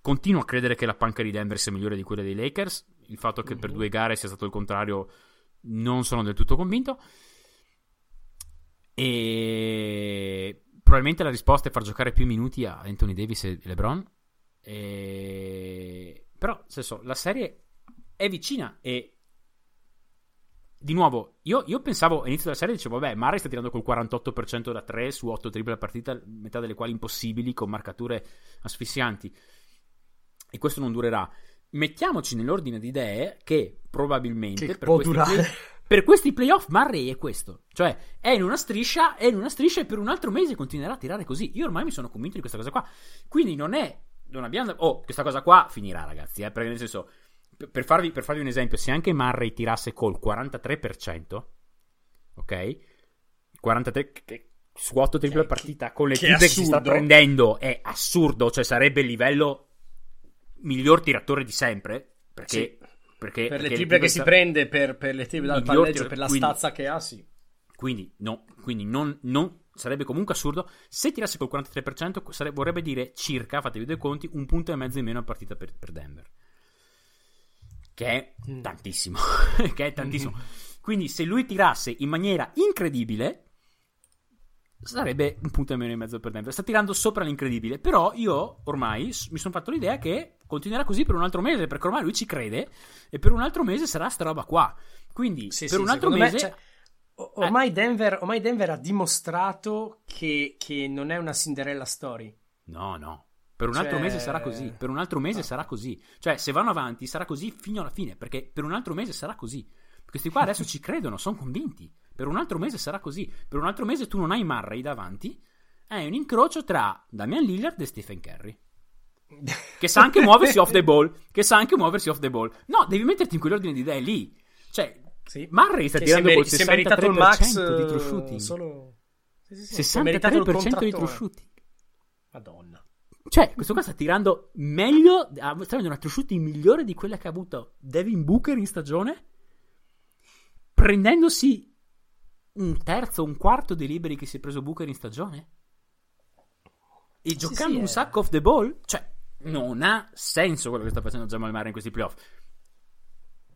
continuo a credere che la panca di Denver sia migliore di quella dei Lakers il fatto che per mhm. due gare sia stato il contrario non sono del tutto convinto. E probabilmente la risposta è far giocare più minuti a Anthony Davis e LeBron. E... Però, senso, la serie è vicina e di nuovo, io, io, pensavo all'inizio della serie, dicevo, vabbè, Murray sta tirando col 48% da 3 su 8 triple a partita, metà delle quali impossibili, con marcature asfissianti. E questo non durerà. Mettiamoci nell'ordine di idee che probabilmente che per, può questi durare. play, per questi playoff Murray è questo. Cioè, è in una striscia, è in una striscia e per un altro mese continuerà a tirare così. Io ormai mi sono convinto di questa cosa qua. Quindi non è... Non abbiamo... Oh, questa cosa qua finirà, ragazzi, eh, perché nel senso per farvi, per farvi, un esempio, se anche Murray tirasse col 43%, ok? 43 che, su 8 triple a partita con le triple che si sta prendendo è assurdo, cioè sarebbe il livello miglior tiratore di sempre, perché, sì. perché per perché le triple che sta... si prende, per, per le triple dal palleggio, per la quindi, stazza che ha, sì. Quindi, no, quindi non, non, sarebbe comunque assurdo. Se tirasse col 43%, sarebbe, vorrebbe dire circa, fatevi due conti, un punto e mezzo in meno a partita per, per Denver che è Mm. tantissimo, che è tantissimo. Mm-hmm. Quindi se lui tirasse in maniera incredibile, sarebbe un punto e meno in mezzo per Denver. Sta tirando sopra l'incredibile, però io ormai mi sono fatto l'idea che continuerà così per un altro mese, perché ormai lui ci crede e per un altro mese sarà sta roba qua. Quindi sì, per sì, un altro mese... Me, cioè, ormai, eh. Denver, ormai Denver ha dimostrato che, che non è una Cinderella story. No, no. Per un altro cioè... mese sarà così. Per un altro mese ah. sarà così. Cioè, se vanno avanti, sarà così fino alla fine. Perché per un altro mese sarà così. Questi qua adesso ci credono, sono convinti. Per un altro mese sarà così. Per un altro mese tu non hai Murray davanti. È un incrocio tra Damian Lillard e Stephen Curry. Che sa anche muoversi off the ball. Che sa anche muoversi off the ball. No, devi metterti in quell'ordine di idee lì. Cioè, sì. Murray sta che tirando si col si è meritato il max di true shooting. Solo... Sì, sì, sì. 63% di true shooting. Madonna. Cioè, questo qua sta tirando meglio, sta avendo una true shooting migliore di quella che ha avuto Devin Booker in stagione, prendendosi un terzo, un quarto dei liberi che si è preso Booker in stagione. E giocando un è... sacco off the ball, cioè, non ha senso quello che sta facendo Jamal Murray in questi playoff.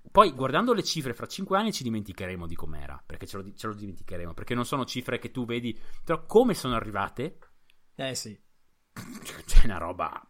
Poi, guardando le cifre, fra 5 anni ci dimenticheremo di com'era, perché ce lo, ce lo dimenticheremo, perché non sono cifre che tu vedi, però come sono arrivate... Eh sì c'è una roba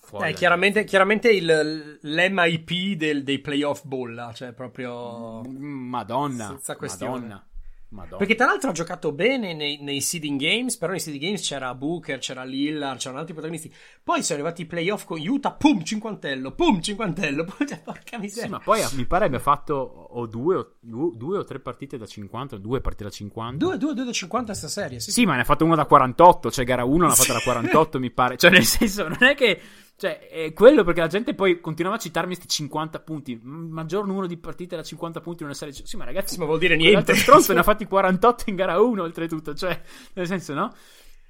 fuori. Eh, chiaramente, chiaramente il, l'MIP del, dei playoff bolla, cioè proprio. Madonna. Senza questione. Madonna. Madonna. Perché tra l'altro ha giocato bene nei, nei, seeding games, però nei seeding games c'era Booker, c'era Lillard, c'erano altri protagonisti. Poi sono arrivati i playoff con Utah, pum, cinquantello, pum, cinquantello, pum, porca miseria. Sì, ma poi mi pare abbia fatto o due, o due, o tre partite da 50, due partite da 50. Due, due, due da 50 sta serie, sì. Sì, ma ne ha fatto una da 48, cioè gara 1 l'ha fatta da 48 mi pare. Cioè nel senso, non è che... Cioè, è quello perché la gente poi continuava a citarmi questi 50 punti. Maggior numero di partite da 50 punti in una serie. Sì, ma ragazzi, sì, ma vuol dire niente. Stronzo ne ha fatti 48 in gara 1, oltretutto. Cioè, nel senso, no?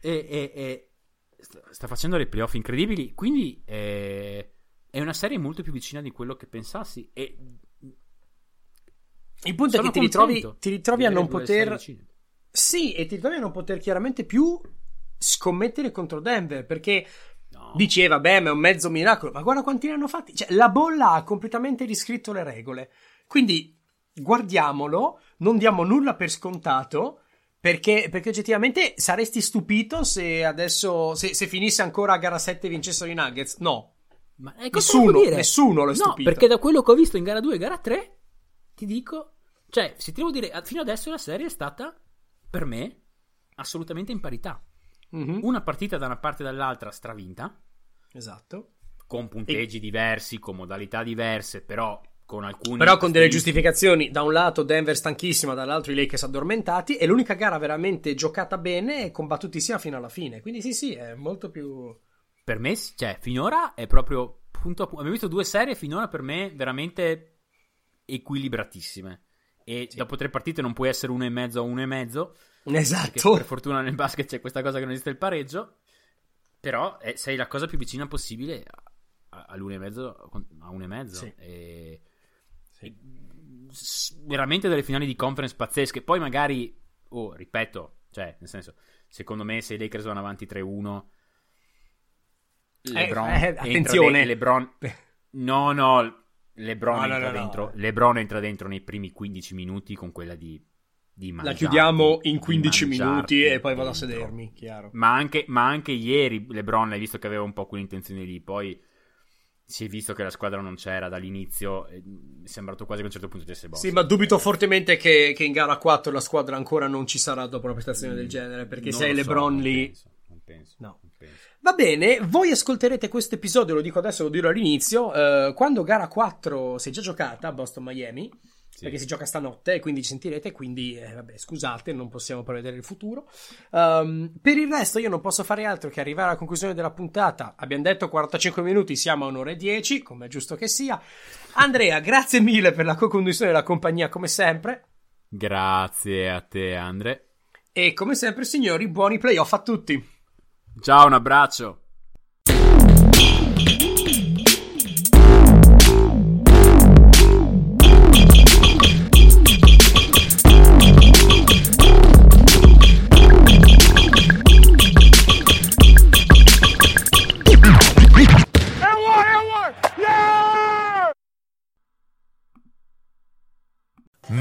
E, e, e sta facendo dei playoff incredibili. Quindi è, è una serie molto più vicina di quello che pensassi. E il punto è che ti ritrovi, ti ritrovi a non poter. Sì, e ti ritrovi a non poter chiaramente più scommettere contro Denver perché Dici, vabbè, ma è un mezzo miracolo. Ma guarda quanti ne hanno fatti. Cioè, la bolla ha completamente riscritto le regole. Quindi, guardiamolo, non diamo nulla per scontato. Perché, perché oggettivamente saresti stupito se adesso, se, se finisse ancora a gara 7 e vincessero i Nuggets? No. Ma eh, nessuno, nessuno lo è no, stupito. perché da quello che ho visto in gara 2 e gara 3, ti dico, cioè, se ti devo dire, fino adesso la serie è stata, per me, assolutamente in parità. Mm-hmm. Una partita da una parte e dall'altra stravinta. Esatto. Con punteggi e... diversi, con modalità diverse, però con alcuni. Però con delle giustificazioni. Da un lato Denver stanchissima, dall'altro i Lakers addormentati. E l'unica gara veramente giocata bene e combattutissima fino alla fine. Quindi sì, sì, è molto più. Per me, cioè, finora è proprio. Punto a punto. Abbiamo visto due serie finora per me veramente equilibratissime. E sì. dopo tre partite non puoi essere uno e mezzo a uno e mezzo. Esatto. Per fortuna nel basket c'è questa cosa che non esiste il pareggio. Però eh, sei la cosa più vicina possibile all'uno e mezzo. A uno e mezzo. Sì. E, sì. E, veramente delle finali di conference pazzesche. Poi magari, oh, ripeto, cioè, nel senso, secondo me se i Lakers vanno avanti 3-1, LeBron eh, eh, attenzione. De- LeBron, no, no, LeBron, no, entra no, no, dentro, LeBron entra dentro nei primi 15 minuti con quella di la chiudiamo in 15 minuti e poi vado a sedermi, chiaro. Ma anche, ma anche, ieri LeBron hai visto che aveva un po' quell'intenzione lì, poi si è visto che la squadra non c'era dall'inizio, è sembrato quasi che a un certo punto di essere Sì, ma dubito fortemente che, che, in gara 4 la squadra ancora non ci sarà dopo una prestazione mm, del genere, perché se hai LeBron so, lì... Penso, non penso, no. non penso. Va bene, voi ascolterete questo episodio, lo dico adesso, lo dirò all'inizio, eh, quando gara 4 si è già giocata a Boston-Miami. Perché si gioca stanotte e quindi ci sentirete, quindi eh, vabbè, scusate, non possiamo prevedere il futuro. Um, per il resto io non posso fare altro che arrivare alla conclusione della puntata. Abbiamo detto 45 minuti, siamo a un'ora e 10, come è giusto che sia. Andrea, grazie mille per la co-conduzione della compagnia, come sempre. Grazie a te, Andre. E come sempre, signori, buoni playoff a tutti. Ciao, un abbraccio.